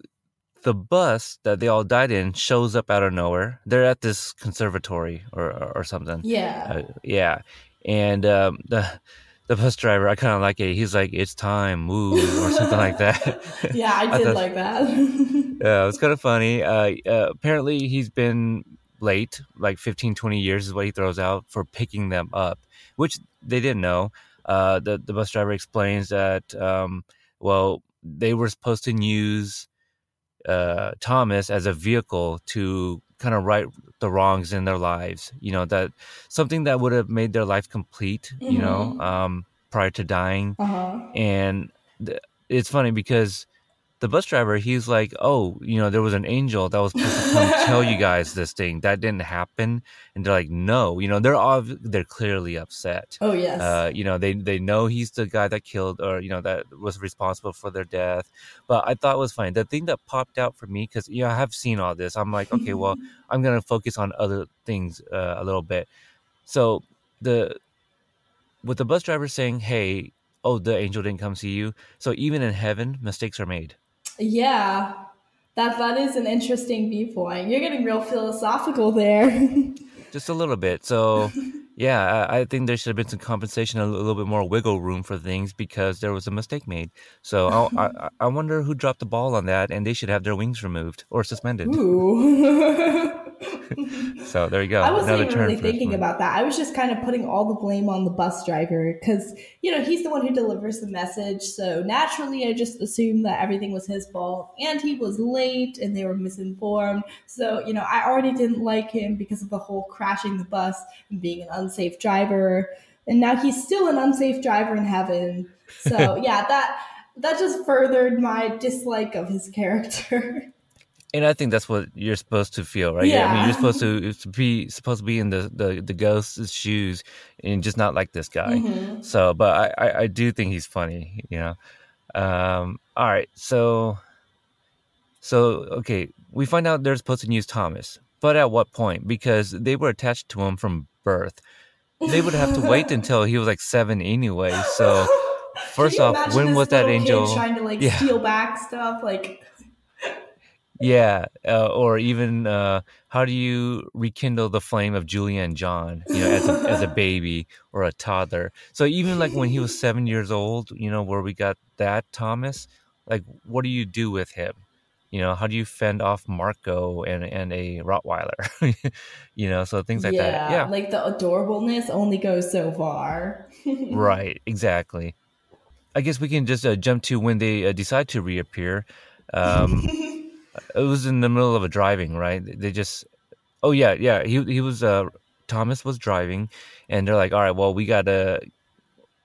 the bus that they all died in shows up out of nowhere. They're at this conservatory or or, or something. Yeah. Uh, yeah, and um, the the bus driver, I kind of like it. He's like, "It's time, move," or something like that. yeah, I I did thought- like that. Yeah, it was kind of funny. Uh, uh, apparently, he's been late, like 15, 20 years is what he throws out for picking them up, which they didn't know. Uh, the, the bus driver explains that, um, well, they were supposed to use uh, Thomas as a vehicle to kind of right the wrongs in their lives. You know, that something that would have made their life complete, you know, Mhm. um, prior to dying uh-huh. and th- it's funny because the bus driver he's like oh you know there was an angel that was supposed to come tell you guys this thing. That didn't happen. And they're like no you know they're all they're clearly upset. Oh yes. uh, you know they they know he's the guy that killed or you know that was responsible for their death. But i thought it was funny. The thing that popped out for me because you know i have seen all this. I'm like okay well i'm gonna focus on other things uh, a little bit. So the with the bus driver saying hey oh the angel didn't come see you so even in heaven mistakes are made Yeah, that that is an interesting viewpoint. You're getting real philosophical there. just a little bit so yeah I, I think there should have been some compensation a little bit more wiggle room for things because there was a mistake made so I, I, I wonder who dropped the ball on that and they should have their wings removed or suspended Ooh. Mm-hmm. so there you go I wasn't another even really thinking about that. I was just kind of putting all the blame on the bus driver because, you know, he's the one who delivers the message. So naturally, I just assumed that everything was his fault. And he was late and they were misinformed. So, you know, I already didn't like him because of the whole crashing the bus and being an unsafe driver. And now he's still an unsafe driver in heaven. So, yeah, that. That just furthered my dislike of his character. And I think that's what you're supposed to feel, right? Yeah. I mean, you're supposed to be supposed to be in the the, the ghost's shoes and just not like this guy. Mhm. So, but I, I I do think he's funny, you know. Um, all right, so so okay, we find out they're supposed to use Thomas, but at what point? Because they were attached to him from birth. They would have to wait until he was like seven anyway. So first off, when was that angel? trying to like Yeah. steal back stuff? Like, Yeah, uh, or even uh, how do you rekindle the flame of Julia and John, you know, as a, as a baby or a toddler? So even like when he was seven years old, you know, where we got that Thomas, like what do you do with him? You know, how do you fend off Marco and and a Rottweiler? you know, so things like that. Yeah, like the adorableness only goes so far. right, exactly. I guess we can just uh, jump to when they uh, decide to reappear. Um, it was in the middle of a driving, right? They just, oh yeah, yeah. He he was uh Thomas was driving, and they're like, all right, well we gotta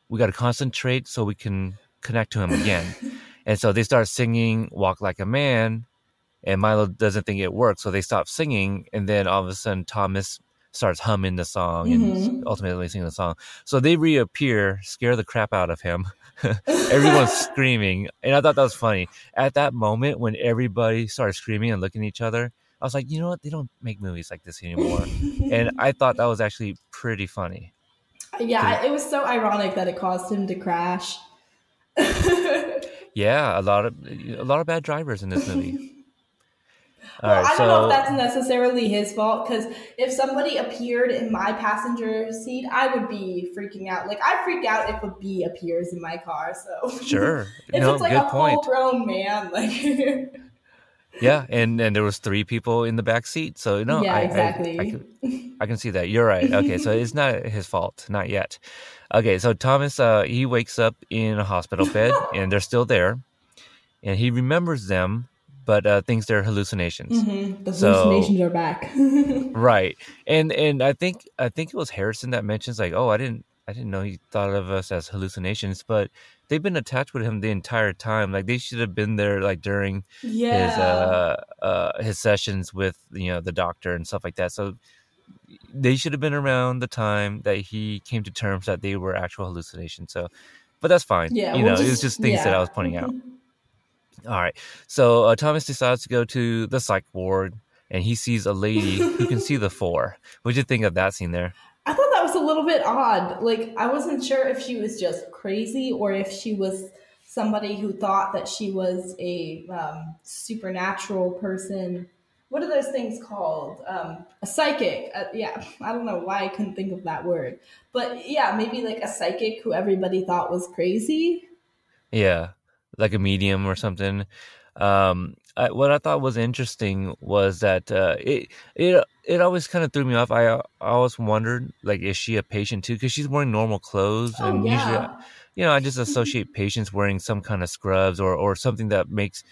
we gotta concentrate so we can connect to him again, and so they start singing "Walk Like a Man," and Milo doesn't think it works, so they stop singing, and then all of a sudden Thomas starts humming the song and Mhm. ultimately singing the song. So they reappear, scare the crap out of him. Everyone's screaming, and I thought that was funny. At that moment, when everybody started screaming and looking at each other, I was like, you know what? They don't make movies like this anymore. and I thought that was actually pretty funny. yeah, it was so ironic that it caused him to crash. Yeah, a lot of a lot of bad drivers in this movie. Well, right, I don't know if that's necessarily his fault because if somebody appeared in my passenger seat, I would be freaking out. Like I freak out if a bee appears in my car. So sure, if no, it's like a point. full-grown man, like Yeah, and and there was three people in the back seat, so no, yeah, I, I- exactly. I, can, I can see that. You're right. Okay, so it's not his fault, not yet. Okay, so Thomas, uh, he wakes up in a hospital bed, and they're still there, and he remembers them, but uh, thinks they're hallucinations. Mhm, The So- hallucinations are back. Right, and and I think I think it was Harrison that mentions like, oh, I didn't I didn't know he thought of us as hallucinations, but they've been attached with him the entire time. Like they should have been there like during yeah. his uh uh his sessions with you know the doctor and stuff like that. So they should have been around the time that he came to terms that they were actual hallucinations. So but that's fine. Yeah, you we'll know, it was just- just things that. I was pointing out. All right. So uh, Thomas decides to go to the psych ward and he sees a lady who can see the four. What'd you think of that scene there? I thought that was a little bit odd. Like, I wasn't sure if she was just crazy or if she was somebody who thought that she was a um, supernatural person. What are those things called? Um, a psychic. Uh, yeah, I don't know why I couldn't think of that word. But yeah, maybe like a psychic who everybody thought was crazy. Yeah, like a medium or something. Um, I, what I thought was interesting was that uh, it it it always kind of threw me off. I, I always wondered like, is she a patient too? Because she's wearing normal clothes, Oh, and usually, yeah. you know, I just associate patients wearing some kind of scrubs or or something that makes,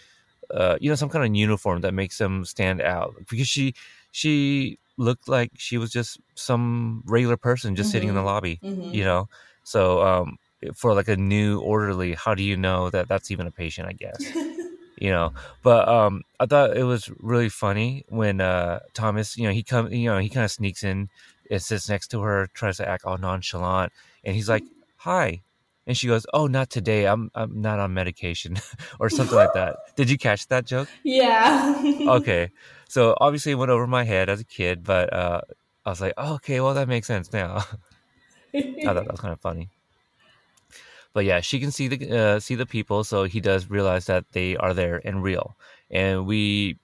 uh, you know, some kind of uniform that makes them stand out. Because she she looked like she was just some regular person just sitting in the Mhm. lobby, Mhm. you know. So um, for like a new orderly, how do you know that that's even a patient? I guess you know but um i thought it was really funny when uh thomas you know he come you know he kind of sneaks in and sits next to her tries to act all nonchalant and he's like hi and she goes oh not today i'm i'm not on medication or something like that did you catch that joke Yeah. okay so obviously it went over my head as a kid but uh i was like oh, okay well that makes sense now I thought that was kind of funny. But yeah, she can see the uh, see the people, so he does realize that they are there and real. And we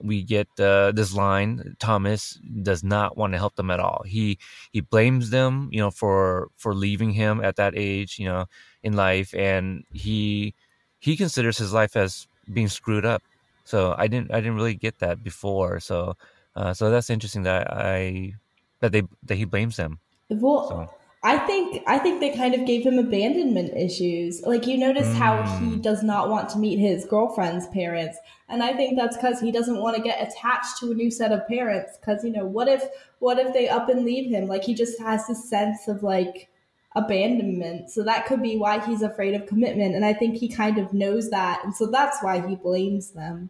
we get uh, this line: Thomas does not want to help them at all. He he blames them, you know, for for leaving him at that age, you know, in life, and he he considers his life as being screwed up. So I didn't I didn't really get that before. So uh, so that's interesting that I that they that he blames them. Well, So. I think I think they kind of gave him abandonment issues. Like you notice how he Mm. does not want to meet his girlfriend's parents, and I think that's because he doesn't want to get attached to a new set of parents. Because you know, what if what if they up and leave him? Like he just has this sense of like abandonment. So that could be why he's afraid of commitment, and I think he kind of knows that, and so that's why he blames them.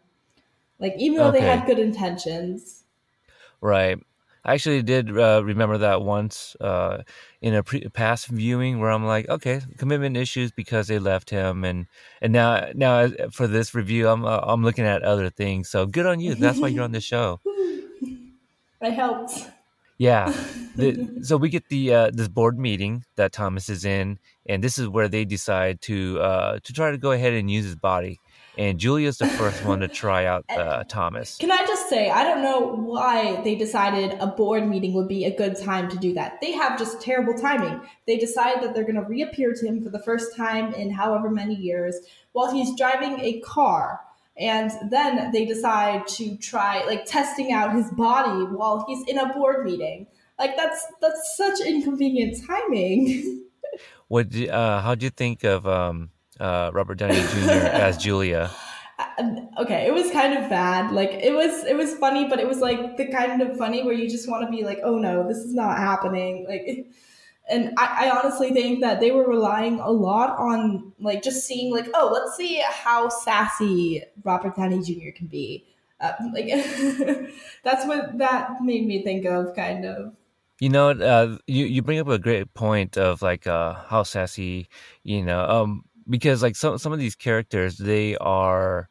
Like even though they had good intentions. Right. I actually did uh, remember that once uh, in a pre- past viewing where I'm like, okay, commitment issues because they left him, and and now now for this review, I'm uh, I'm looking at other things. So good on you. That's why you're on the show. I helped. Yeah. The, so we get the uh, this board meeting that Thomas is in, and this is where they decide to uh, to try to go ahead and use his body. And Julia's the first one to try out uh, Thomas. Can I just say, I don't know why they decided a board meeting would be a good time to do that. They have just terrible timing. They decide that they're going to reappear to him for the first time in however many years while he's driving a car. And then they decide to try, like, testing out his body while he's in a board meeting. Like, that's that's such inconvenient timing. What? Uh, how do you think of um, uh, Robert Downey Jr. as Julia? Okay, it was kind of bad. Like it was it was funny, but it was like the kind of funny where you just want to be like, oh no, this is not happening. Like and I, I honestly think that they were relying a lot on like just seeing like, oh, let's see how sassy Robert Downey Jr. can be. Uh, like that's what that made me think of, kind of. You know, uh, you you bring up a great point of like uh, how sassy, you know, um, because like some some of these characters, they are,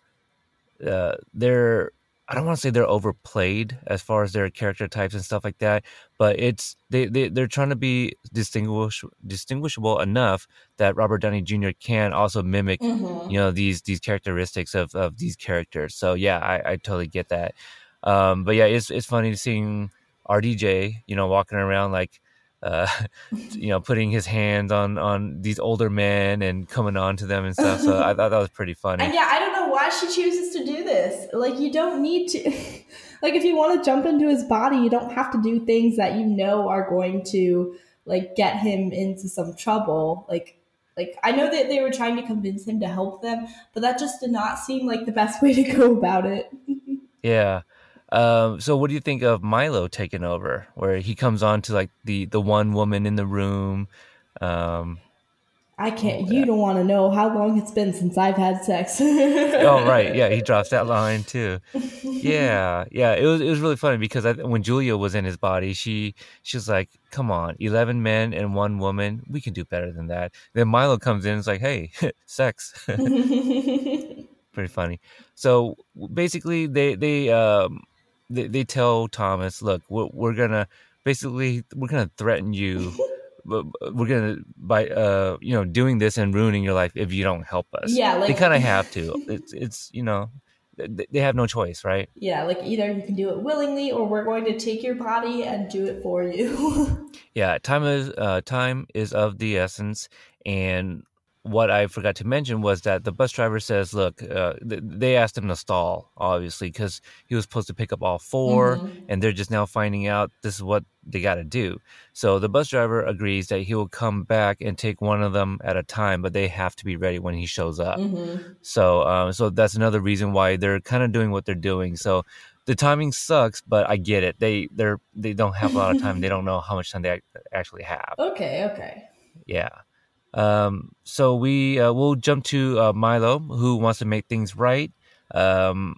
uh, they're I don't want to say they're overplayed as far as their character types and stuff like that, but it's they they they're trying to be distinguish distinguishable enough that Robert Downey Jr. can also mimic Mhm. you know these these characteristics of of these characters. So yeah, I, I totally get that. Um, but yeah, it's it's funny seeing RDJ, you know, walking around like, uh, you know, putting his hands on on these older men and coming on to them and stuff. So I thought that was pretty funny. And yeah, I don't know why she chooses to do this. Like, you don't need to. like, if you want to jump into his body, you don't have to do things that you know are going to like get him into some trouble. Like, like I know that they were trying to convince him to help them, but that just did not seem like the best way to go about it. Yeah. Um, so what do you think of Milo taking over, where he comes on to like the the one woman in the room? Um, I can't. You don't want to know how long it's been since I've had sex. oh right, yeah, he drops that line too. Yeah, yeah, it was it was really funny because I, when Julia was in his body, she she was like, "Come on, eleven men and one woman, we can do better than that." Then Milo comes in, and it's like, "Hey, sex." Pretty funny. So basically, they they um they, they tell Thomas, "Look, we're, we're gonna basically we're gonna threaten you." we're gonna by uh you know doing this and ruining your life if you don't help us Yeah, like they kind of have to it's it's you know th- they have no choice right yeah, like either you can do it willingly or we're going to take your body and do it for you. yeah time is uh time is of the essence and what I forgot to mention was that the bus driver says, "Look, uh, th- they asked him to stall, obviously, because he was supposed to pick up all 4 Mhm. and they're just now finding out this is what they got to do." So the bus driver agrees that he will come back and take one of them at a time, but they have to be ready when he shows up. Mhm. So, um, so that's another reason why they're kind of doing what they're doing. So, the timing sucks, but I get it. They they're they don't have a lot of time. they don't know how much time they actually have. Okay, okay. Yeah. Um, so we uh, we'll jump to uh, Milo, who wants to make things right. Um,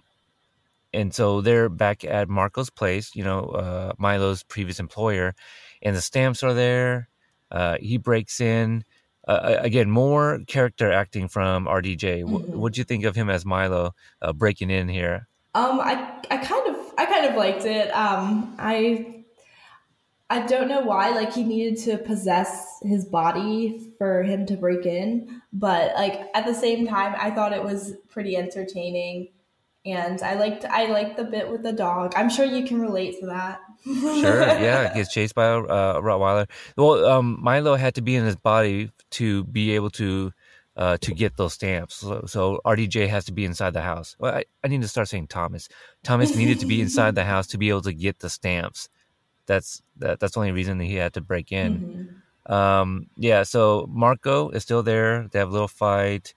and so they're back at Marco's place. You know, uh, Milo's previous employer, and the stamps are there. Uh, he breaks in. Uh, again, more character acting from RDJ. Mhm. what do you think of him as Milo uh, breaking in here? Um, I I kind of I kind of liked it. Um, I I don't know why like he needed to possess his body for him to break in, but like at the same time, I thought it was pretty entertaining, and I liked I liked the bit with the dog. I'm sure you can relate to that. Sure, yeah, gets chased by a uh, Rottweiler. Well, um, Milo had to be in his body to be able to uh, to get those stamps. So, so RDJ has to be inside the house. Well, I, I need to start saying Thomas. Thomas needed to be inside the house to be able to get the stamps. That's that, that's the only reason that he had to break in. Mhm. Um, yeah, so Marco is still there. They have a little fight,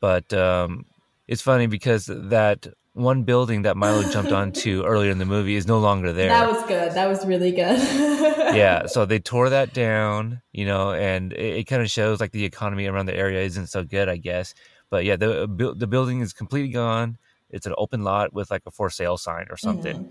but um, it's funny because that one building that Milo jumped onto earlier in the movie is no longer there That was good. That was really good. yeah so they tore that down you know and it, it kind of shows like the economy around the area isn't so good i guess but yeah the bu- the building is completely gone it's an open lot with like a for sale sign or something Mhm.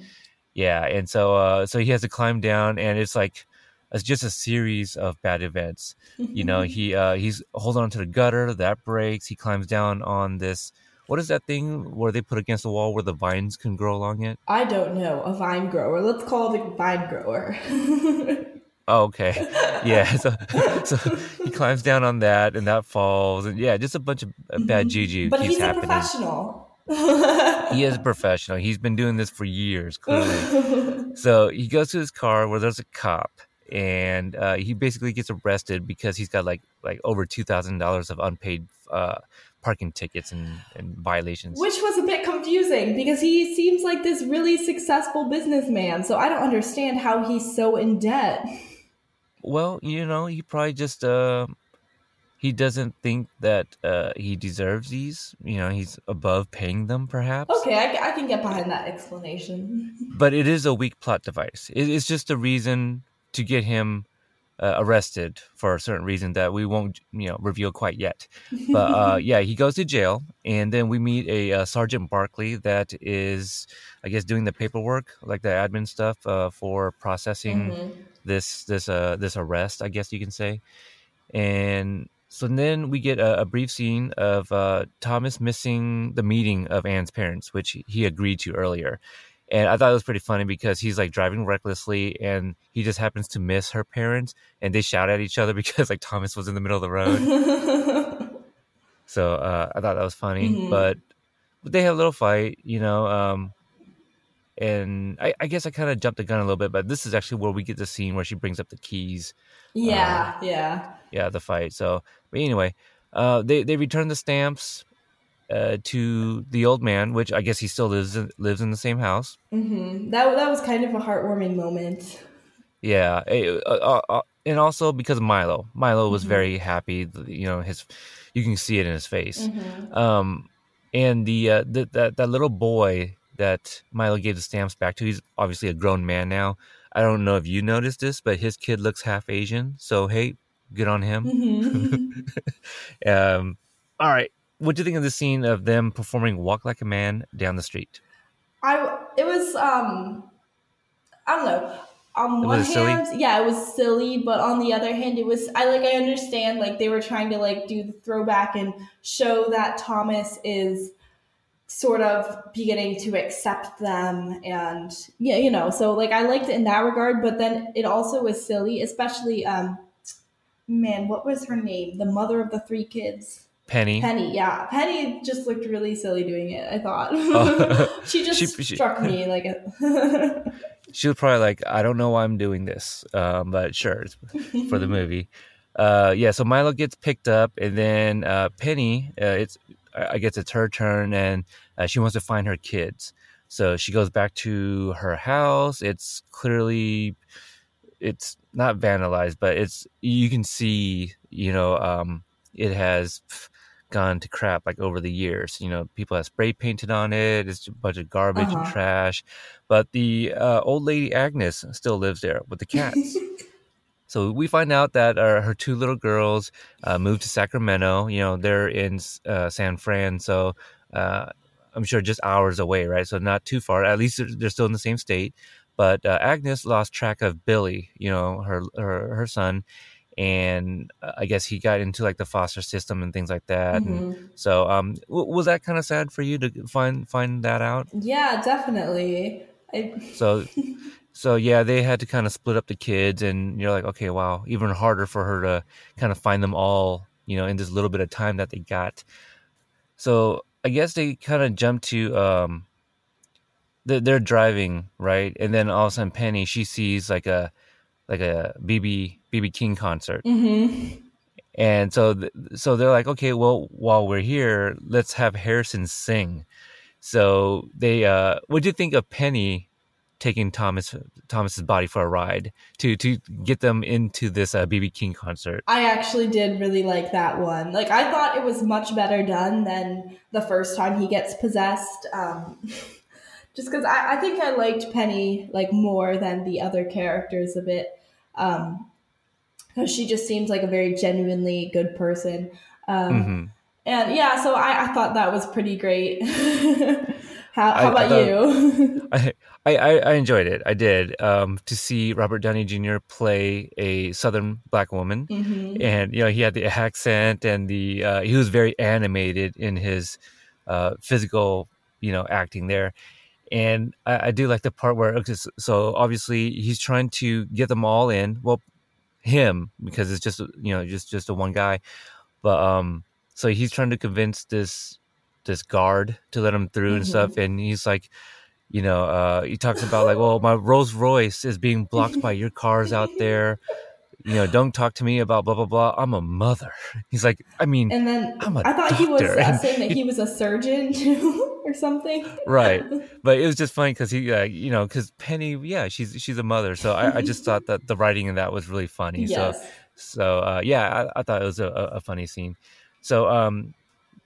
Yeah and so uh so he has to climb down and it's like it's just a series of bad events you know he uh he's holding on to the gutter that breaks he climbs down on this what is that thing where they put against the wall where the vines can grow along it I don't know a vine grower. Let's call it a vine grower. Oh, okay. Yeah. So, so he climbs down on that and that falls. And yeah, just a bunch of uh, bad juju Mm-hmm. but keeps he's a happening. professional. He is a professional. He's been doing this for years, clearly. so he goes to his car where there's a cop and uh, he basically gets arrested because he's got like like over $2,000 of unpaid uh, parking tickets and, and violations. Which was a bit confusing because he seems like this really successful businessman. So I don't understand how he's so in debt. Well, you know, he probably just uh, he doesn't think that uh, he deserves these. You know, he's above paying them, perhaps. Okay, I, I can get behind that explanation. But it is a weak plot device. It, it's just a reason to get him uh, arrested for a certain reason that we won't, you know, reveal quite yet. But uh, yeah, he goes to jail, and then we meet a uh, Sergeant Barkley that is, I guess, doing the paperwork, like the admin stuff uh, for processing Mhm. this this uh this arrest, I guess you can say. And so then we get a, a brief scene of uh, Thomas missing the meeting of Anne's parents, which he agreed to earlier. And I thought it was pretty funny because he's like driving recklessly and he just happens to miss her parents and they shout at each other because like Thomas was in the middle of the road. So uh, I thought that was funny, Mhm. but, but they have a little fight, you know. Um, and I, I guess I kind of jumped the gun a little bit, but this is actually where we get the scene where she brings up the keys. yeah, yeah. Yeah, the fight. So, but anyway, uh, they they return the stamps uh, to the old man, which I guess he still lives in, lives in the same house. hmm That that was kind of a heartwarming moment. Yeah, uh, uh, uh, and also because of Milo. Milo was Mhm. very happy. You know, his you can see it in his face. Mhm. Um, and the, uh, the that that little boy that Milo gave the stamps back to, he's obviously a grown man now. I don't know if you noticed this, but his kid looks half Asian. So hey, good on him. Mhm. um, all right, what do you think of the scene of them performing "Walk Like a Man" down the street? I it was um I don't know. On Was one it silly? hand, yeah, it was silly, but on the other hand, it was I like I understand like they were trying to like do the throwback and show that Thomas is sort of beginning to accept them and yeah, you know, so like I liked it in that regard, but then it also was silly, especially um man, what was her name? The mother of the three kids. Penny. Penny, yeah. Penny just looked really silly doing it, I thought. Oh. she just She- she- struck me like a She was probably like, I don't know why I'm doing this, um, but sure, it's for the movie. Uh, yeah, so Milo gets picked up, and then uh, Penny, uh, it's I guess it's her turn, and uh, she wants to find her kids. So she goes back to her house. It's clearly, it's not vandalized, but it's you can see, you know, um, it has gone to crap like over the years. You know, people have spray painted on it. It's a bunch of garbage and Uh-huh. trash. But the uh, old lady Agnes still lives there with the cats. So we find out that uh, her two little girls uh, moved to Sacramento. You know, they're in uh, San Fran, so uh, I'm sure just hours away, right? So not too far. At least they're, they're still in the same state. But uh, Agnes lost track of Billy, you know, her her, her son, and I guess he got into like the foster system and things like that. And Mhm. so, um, w- was that kind of sad for you to find find that out? Yeah, definitely. I, So, so yeah, they had to kind of split up the kids, and you're like, okay, wow, even harder for her to kind of find them all, you know, in this little bit of time that they got. So I guess they kind of jumped to, um, they're, they're driving right, and then all of a sudden Penny she sees like a like a BB BB King concert, Mhm. and so th- so they're like, okay, well, while we're here, let's have Harrison sing. So they, uh, what do you think of Penny taking Thomas Thomas's body for a ride to to get them into this uh, BB King concert? I actually did really like that one. Like I thought it was much better done than the first time he gets possessed. Um, just because I, I think I liked Penny like more than the other characters a bit. Um, because she just seems like a very genuinely good person. Um, hmm And yeah, so I, I thought that was pretty great. how, how I about thought- you? I, I I enjoyed it. I did. Um, to see Robert Downey Jr. play a Southern black woman. hmm and you know he had the accent and the uh, he was very animated in his uh, physical you know acting there and I, I do like the part where okay, so- so obviously he's trying to get them all in well him because it's just you know just just a one guy but um so he's trying to convince this this guard to let him through and Mhm. stuff and he's like you know uh he talks about like well my rolls royce is being blocked by your cars out there you know, don't talk to me about blah blah blah. I'm a mother. He's like, I mean, And then I'm a I thought he was uh, and- saying that he was a surgeon too, or something. right. But it was just funny because he, uh, you know, because Penny, yeah, she's she's a mother. So I, I just thought that the writing in that was really funny. Yes. So so uh, yeah, I, I thought it was a, a a funny scene. So um,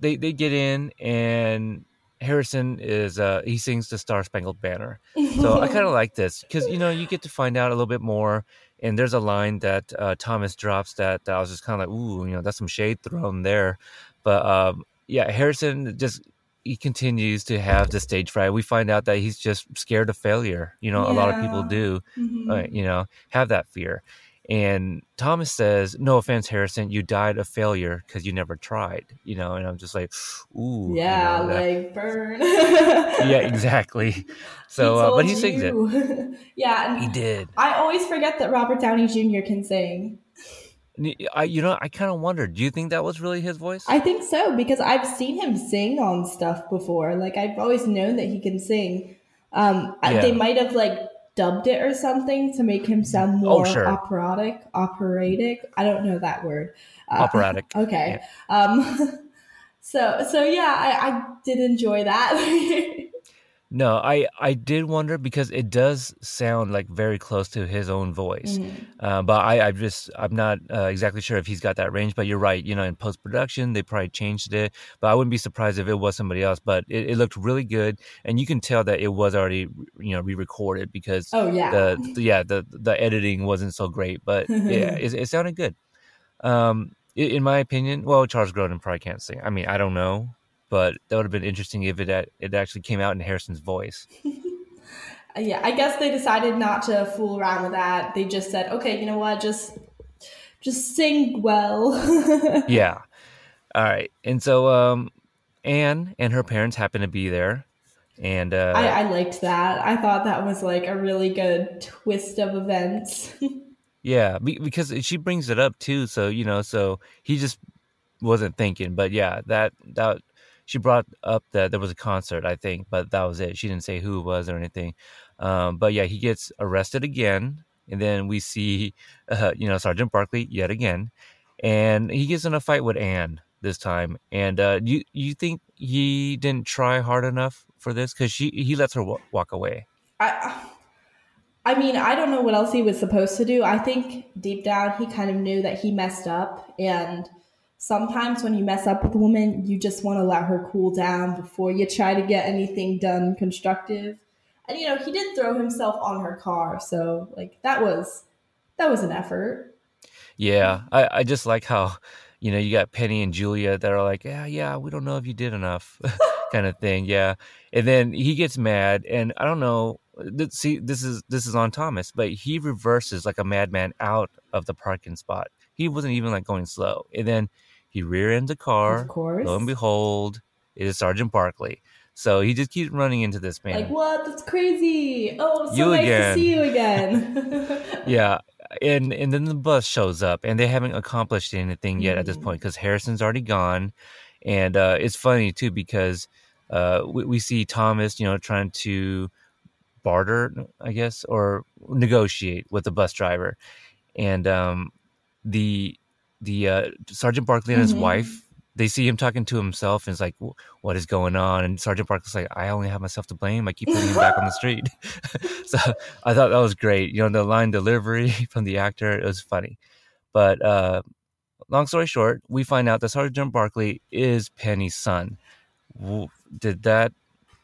they they get in and Harrison is uh he sings the Star Spangled Banner. So I kind of like this because you know you get to find out a little bit more, and there's a line that uh, Thomas drops that, that I was just kind of like, ooh, you know, that's some shade thrown there. But um, yeah, Harrison just he continues to have the stage fright. We find out that he's just scared of failure. You know, a lot of people Yeah. do. Mhm. Uh, you know, have that fear. And Thomas says, "No offense, Harrison, you died of failure because you never tried." You know, and I'm just like, "Ooh, you yeah, know, that- like burn. yeah, exactly." So, uh, but he sings it. it. yeah, and He did. I always forget that Robert Downey Jr. can sing. I, you know, I kind of wondered. Do you think that was really his voice? I think so because I've seen him sing on stuff before. Like I've always known that he can sing. Um, Yeah. They might have like dubbed it or something to make him sound Oh, more sure. operatic. Operatic. I don't know that word. Uh, Operatic. Okay. Um, so so yeah, I, I did enjoy that. No, I I did wonder because it does sound like very close to his own voice. Mm. Uh, but I I just I'm not uh, exactly sure if he's got that range. But you're right. You know, in post production they probably changed it. But I wouldn't be surprised if it was somebody else. But it, it looked really good, and you can tell that it was already you know re-recorded because oh yeah. the, the yeah the the editing wasn't so great. But yeah, it, it sounded good. Um, in my opinion, well, Charles Grodin probably can't sing. I mean, I don't know, but that would have been interesting if it it actually came out in Harrison's voice. yeah, I guess they decided not to fool around with that. They just said, okay, you know what, just just sing well. yeah. All right. And so um Anne and her parents happen to be there. And uh I, I liked that. I thought that was like a really good twist of events. yeah, because she brings it up too, so you know, so he just wasn't thinking, but yeah, that that she brought up that there was a concert, I think, but that was it. She didn't say who it was or anything. Um, but yeah, he gets arrested again, and then we see, uh, you know, Sergeant Barkley yet again, and he gets in a fight with Anne this time. And uh, you you think he didn't try hard enough for this because she he lets her w- walk away. I I mean, I don't know what else he was supposed to do. I think deep down he kind of knew that he messed up and sometimes when you mess up with a woman, you just want to let her cool down before you try to get anything done constructive. And you know, he did throw himself on her car, so like that was that was an effort. Yeah, I, I just like how you know you got Penny and Julia that are like, yeah, yeah, we don't know if you did enough, kind of thing. Yeah, and then he gets mad, and I don't know. See, this is this is on Thomas, but he reverses like a madman out of the parking spot. He wasn't even like going slow, and then he rear ends a car. Of course. Lo and behold, it is Sergeant Barkley. So he just keeps running into this man. Like, what? That's crazy. Oh, so you nice again. to see you again. yeah. And and then the bus shows up and they haven't accomplished anything yet mm. at this point because Harrison's already gone. And uh, it's funny too because uh, we, we see Thomas, you know, trying to barter, I guess, or negotiate with the bus driver. And um, the the uh, Sergeant Barkley and his mm-hmm. wife they see him talking to himself and it's like what is going on? And sergeant barkley's like i only have myself to blame. I keep putting him back on the street. So i thought that was great. You know the line delivery from the actor it was funny. But uh, long story short we find out that sergeant barkley is penny's son. Did that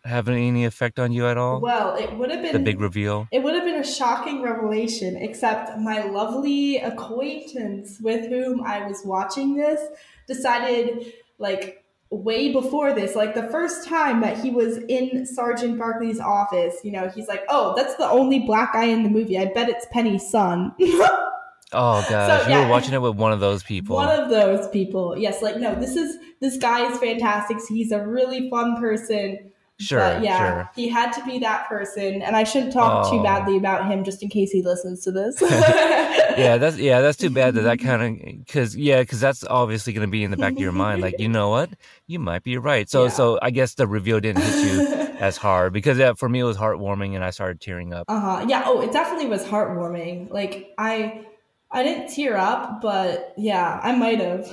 have any effect on you at all? Well, it would have been the big reveal. It would have been a shocking revelation, except my lovely acquaintance with whom I was watching this decided like way before this, like the first time that he was in Sergeant Barkley's office, you know, he's like, "Oh, that's the only black guy in the movie. I bet it's Penny's son." oh gosh, so, yeah, you were watching it with one of those people. One of those people. Yes, like no, this is this guy is fantastic. He's a really fun person Sure. But yeah, sure. he had to be that person, and I shouldn't talk oh. too badly about him just in case he listens to this. yeah, that's yeah, that's too bad that that kind of because yeah, because that's obviously going to be in the back of your mind. Like you know what, you might be right. So yeah. so I guess the reveal didn't hit you as hard because yeah, for me it was heartwarming, and I started tearing up. Uh huh. Yeah. Oh, it definitely was heartwarming. Like I, I didn't tear up, but yeah, I might have.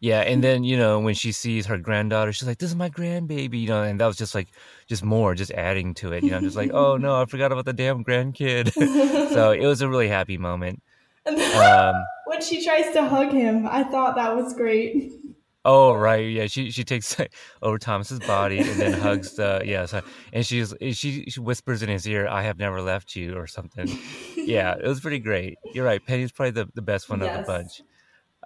Yeah, and then you know when she sees her granddaughter, she's like, "This is my grandbaby," you know, and that was just like just more, just adding to it. You know, just like, "Oh no, I forgot about the damn grandkid." so it was a really happy moment. Um, when she tries to hug him, I thought that was great. Oh right, yeah. She she takes over Thomas's body and then hugs the yeah. So, and she's she she whispers in his ear, "I have never left you" or something. yeah, it was pretty great. You're right. Penny's probably the, the best one yes. of the bunch.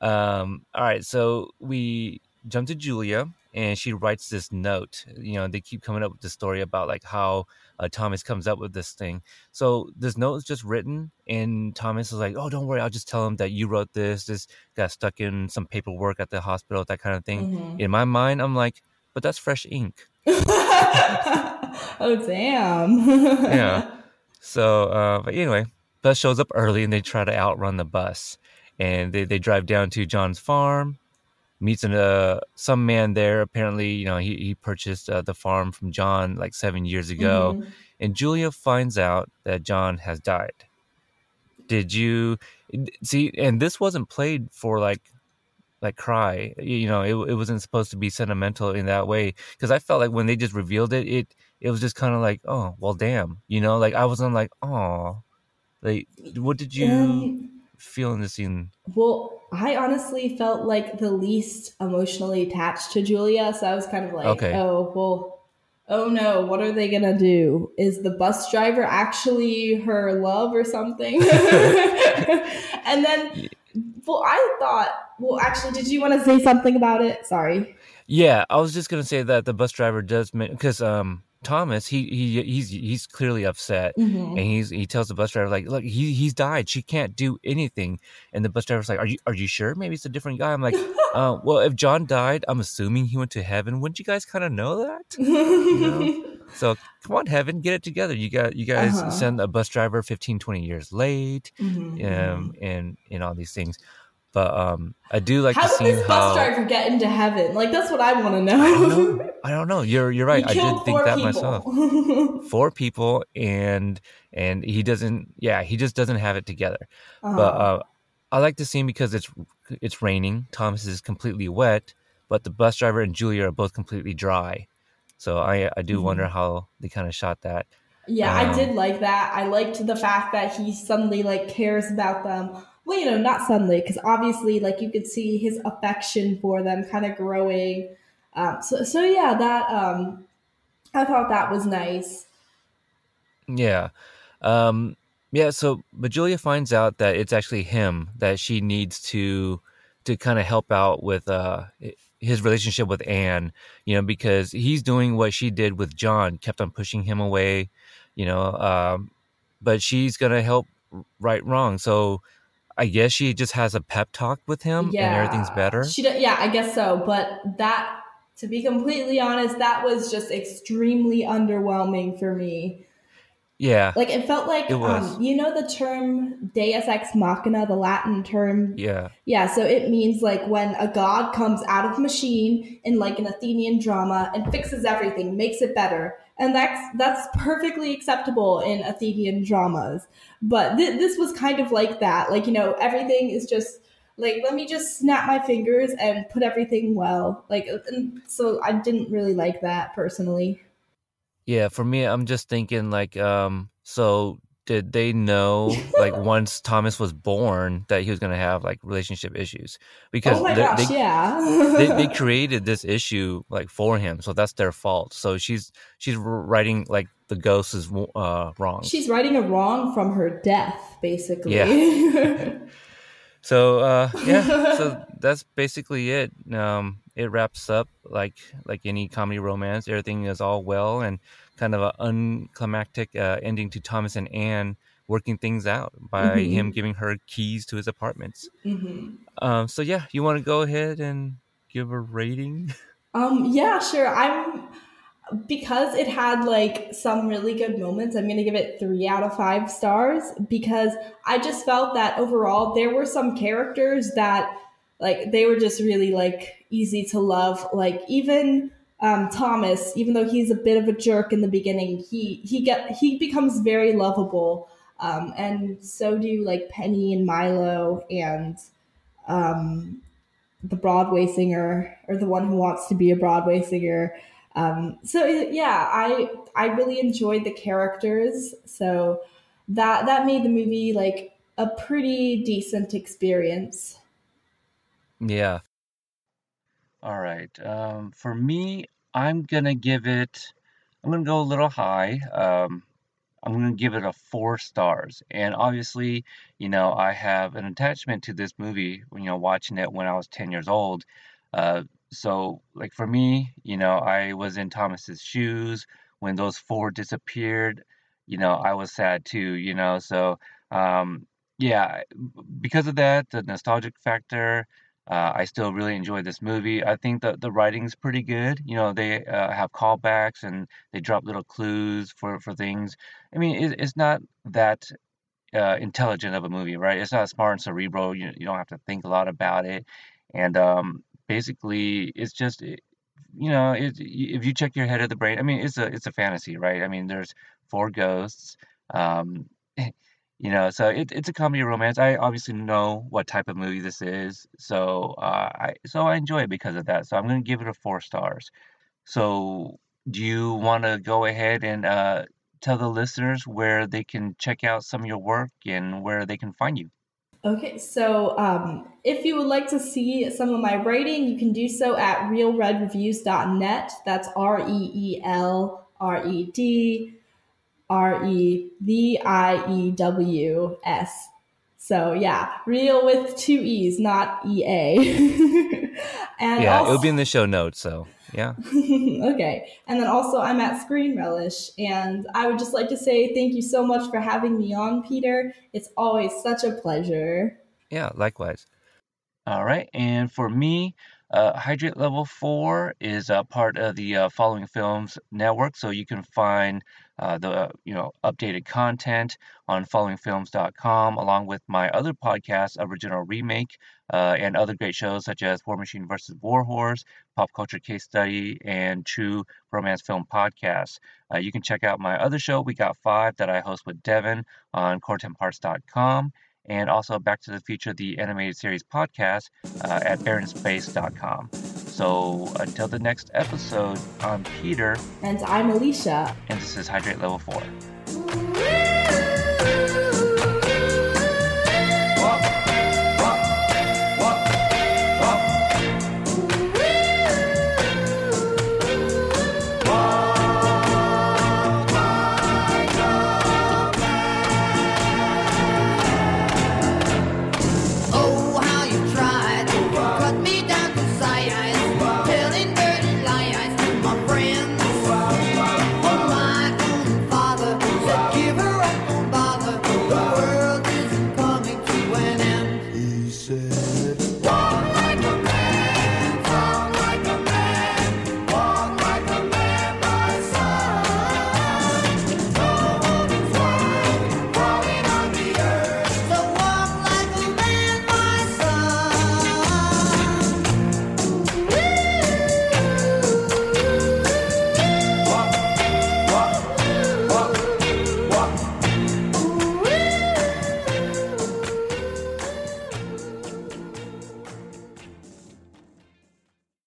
Um, all right, so we jump to Julia, and she writes this note. You know, they keep coming up with the story about like how uh, Thomas comes up with this thing. So this note is just written, and Thomas is like, "Oh, don't worry, I'll just tell him that you wrote this. This got stuck in some paperwork at the hospital, that kind of thing." Mm-hmm. In my mind, I'm like, "But that's fresh ink." oh damn! yeah. So, uh, but anyway, bus shows up early, and they try to outrun the bus and they, they drive down to John's farm, meets an, uh, some man there. Apparently, you know, he, he purchased uh, the farm from John like seven years ago. Mm-hmm. And Julia finds out that John has died. Did you see? And this wasn't played for like like cry you know it, it wasn't supposed to be sentimental in that way because i felt like when they just revealed it it it was just kind of like oh well damn you know like i wasn't like oh like what did you feeling the scene? Well, I honestly felt like the least emotionally attached to Julia, so I was kind of like, okay. oh, well, oh no, what are they gonna do? Is the bus driver actually her love or something? and then well, I thought. Well, actually, did you want to say something about it? Sorry. Yeah, I was just gonna say that the bus driver does because um Thomas he he he's he's clearly upset Mhm. and he's he tells the bus driver like look he he's died. She can't do anything. And the bus driver's like are you are you sure? Maybe it's a different guy. I'm like uh, well if John died I'm assuming he went to heaven. Wouldn't you guys kind of know that? Know? so come on heaven get it together. You got you guys Uh-huh. send a bus driver 15 20 years late Mhm. um and and all these things but um I do like how to see this bus driver get into heaven? Like that's what I want to know. I don't know. I don't know. You're you're right. I did think that people. myself. Four people, and and he doesn't. Yeah, he just doesn't have it together. But Uh-huh. uh, I like the scene because it's it's raining. Thomas is completely wet, but the bus driver and Julia are both completely dry. So I I do Mhm. wonder how they kind of shot that. Yeah, I Um, did like that. I liked the fact that he suddenly like cares about them. Well, you know, not suddenly, because obviously, like you could see his affection for them kind of growing. Um, so, so yeah, that um, I thought that was nice. Yeah. Um yeah, so but Julia finds out that it's actually him that she needs to to kind of help out with uh his relationship with Anne, you know, because he's doing what she did with John, kept on pushing him away, you know, um but she's to help right wrong. So I guess she just has a pep talk with him and everything's better. She, yeah, I guess so. But that, to be completely honest, that was just extremely underwhelming for me. yeah. Like it felt like, It um, you know, the term Deus ex machina, the Latin term Yeah. Yeah, so it means like when a god comes out of machine in like an Athenian drama and fixes everything, makes it better. And that's that's perfectly acceptable in Athenian dramas. But th- this was kind of like that. Like, you know, everything is just like let me just snap my fingers and put everything well. Like and so I didn't really like that personally. Yeah, for me, I'm just thinking like, um, so did they know like once Thomas was born that he was gonna have like relationship issues? Because oh they, gosh, they, yeah. they they created this issue like for him, so that's their fault. So she's she's writing like the ghost is uh, wrong. She's writing a wrong from her death, basically. Yeah. So uh, yeah, so that's basically it. Um, it wraps up like like any comedy romance. Everything is all well and kind of an unclimactic uh, ending to Thomas and Anne working things out by Mhm. him giving her keys to his apartments. hmm Um, so yeah, you want to go ahead and give a rating? Um, yeah, sure. I'm because it had like some really good moments. I'm gonna give it three out of five stars because I just felt that overall there were some characters that like they were just really like easy to love. Like even um, Thomas, even though he's a bit of a jerk in the beginning, he he get he becomes very lovable. Um, and so do like Penny and Milo and um, the Broadway singer or the one who wants to be a Broadway singer. Um, so yeah, I I really enjoyed the characters. So that that made the movie like a pretty decent experience. Yeah. All right. Um, for me, I'm gonna give it. I'm gonna go a little high. Um, I'm gonna give it a four stars. And obviously, you know, I have an attachment to this movie. You know, watching it when I was 10 years old. Uh, so, like for me, you know, I was in Thomas's shoes when those four disappeared. You know, I was sad too. You know, so um, yeah, because of that, the nostalgic factor. Uh, I still really enjoy this movie. I think that the writing's pretty good. You know, they uh, have callbacks and they drop little clues for, for things. I mean, it, it's not that uh, intelligent of a movie, right? It's not smart and cerebral. You, you don't have to think a lot about it. And um, basically, it's just, you know, it, if you check your head of the brain, I mean, it's a it's a fantasy, right? I mean, there's four ghosts. Um, you know, so it, it's a comedy romance. I obviously know what type of movie this is, so uh, I so I enjoy it because of that. So I'm going to give it a four stars. So do you want to go ahead and uh, tell the listeners where they can check out some of your work and where they can find you? Okay, so um, if you would like to see some of my writing, you can do so at reelredreviews.net. That's R E E L R E D R E V I E W S. So yeah, reel with two E's, not EA. and yeah, also, it'll be in the show notes. So yeah. okay. And then also, I'm at Screen Relish. And I would just like to say thank you so much for having me on, Peter. It's always such a pleasure. Yeah, likewise. All right. And for me, uh, Hydrate Level 4 is a part of the uh, Following Films network, so you can find uh, the you know updated content on followingfilms.com, along with my other podcasts, Original Remake, uh, and other great shows such as War Machine versus Warhorse, Pop Culture Case Study, and True Romance Film Podcast. Uh, you can check out my other show, We Got Five, that I host with Devin on core10parts.com and also Back to the Future, the animated series podcast uh, at barrenspace.com. So until the next episode, I'm Peter. And I'm Alicia. And this is Hydrate Level 4.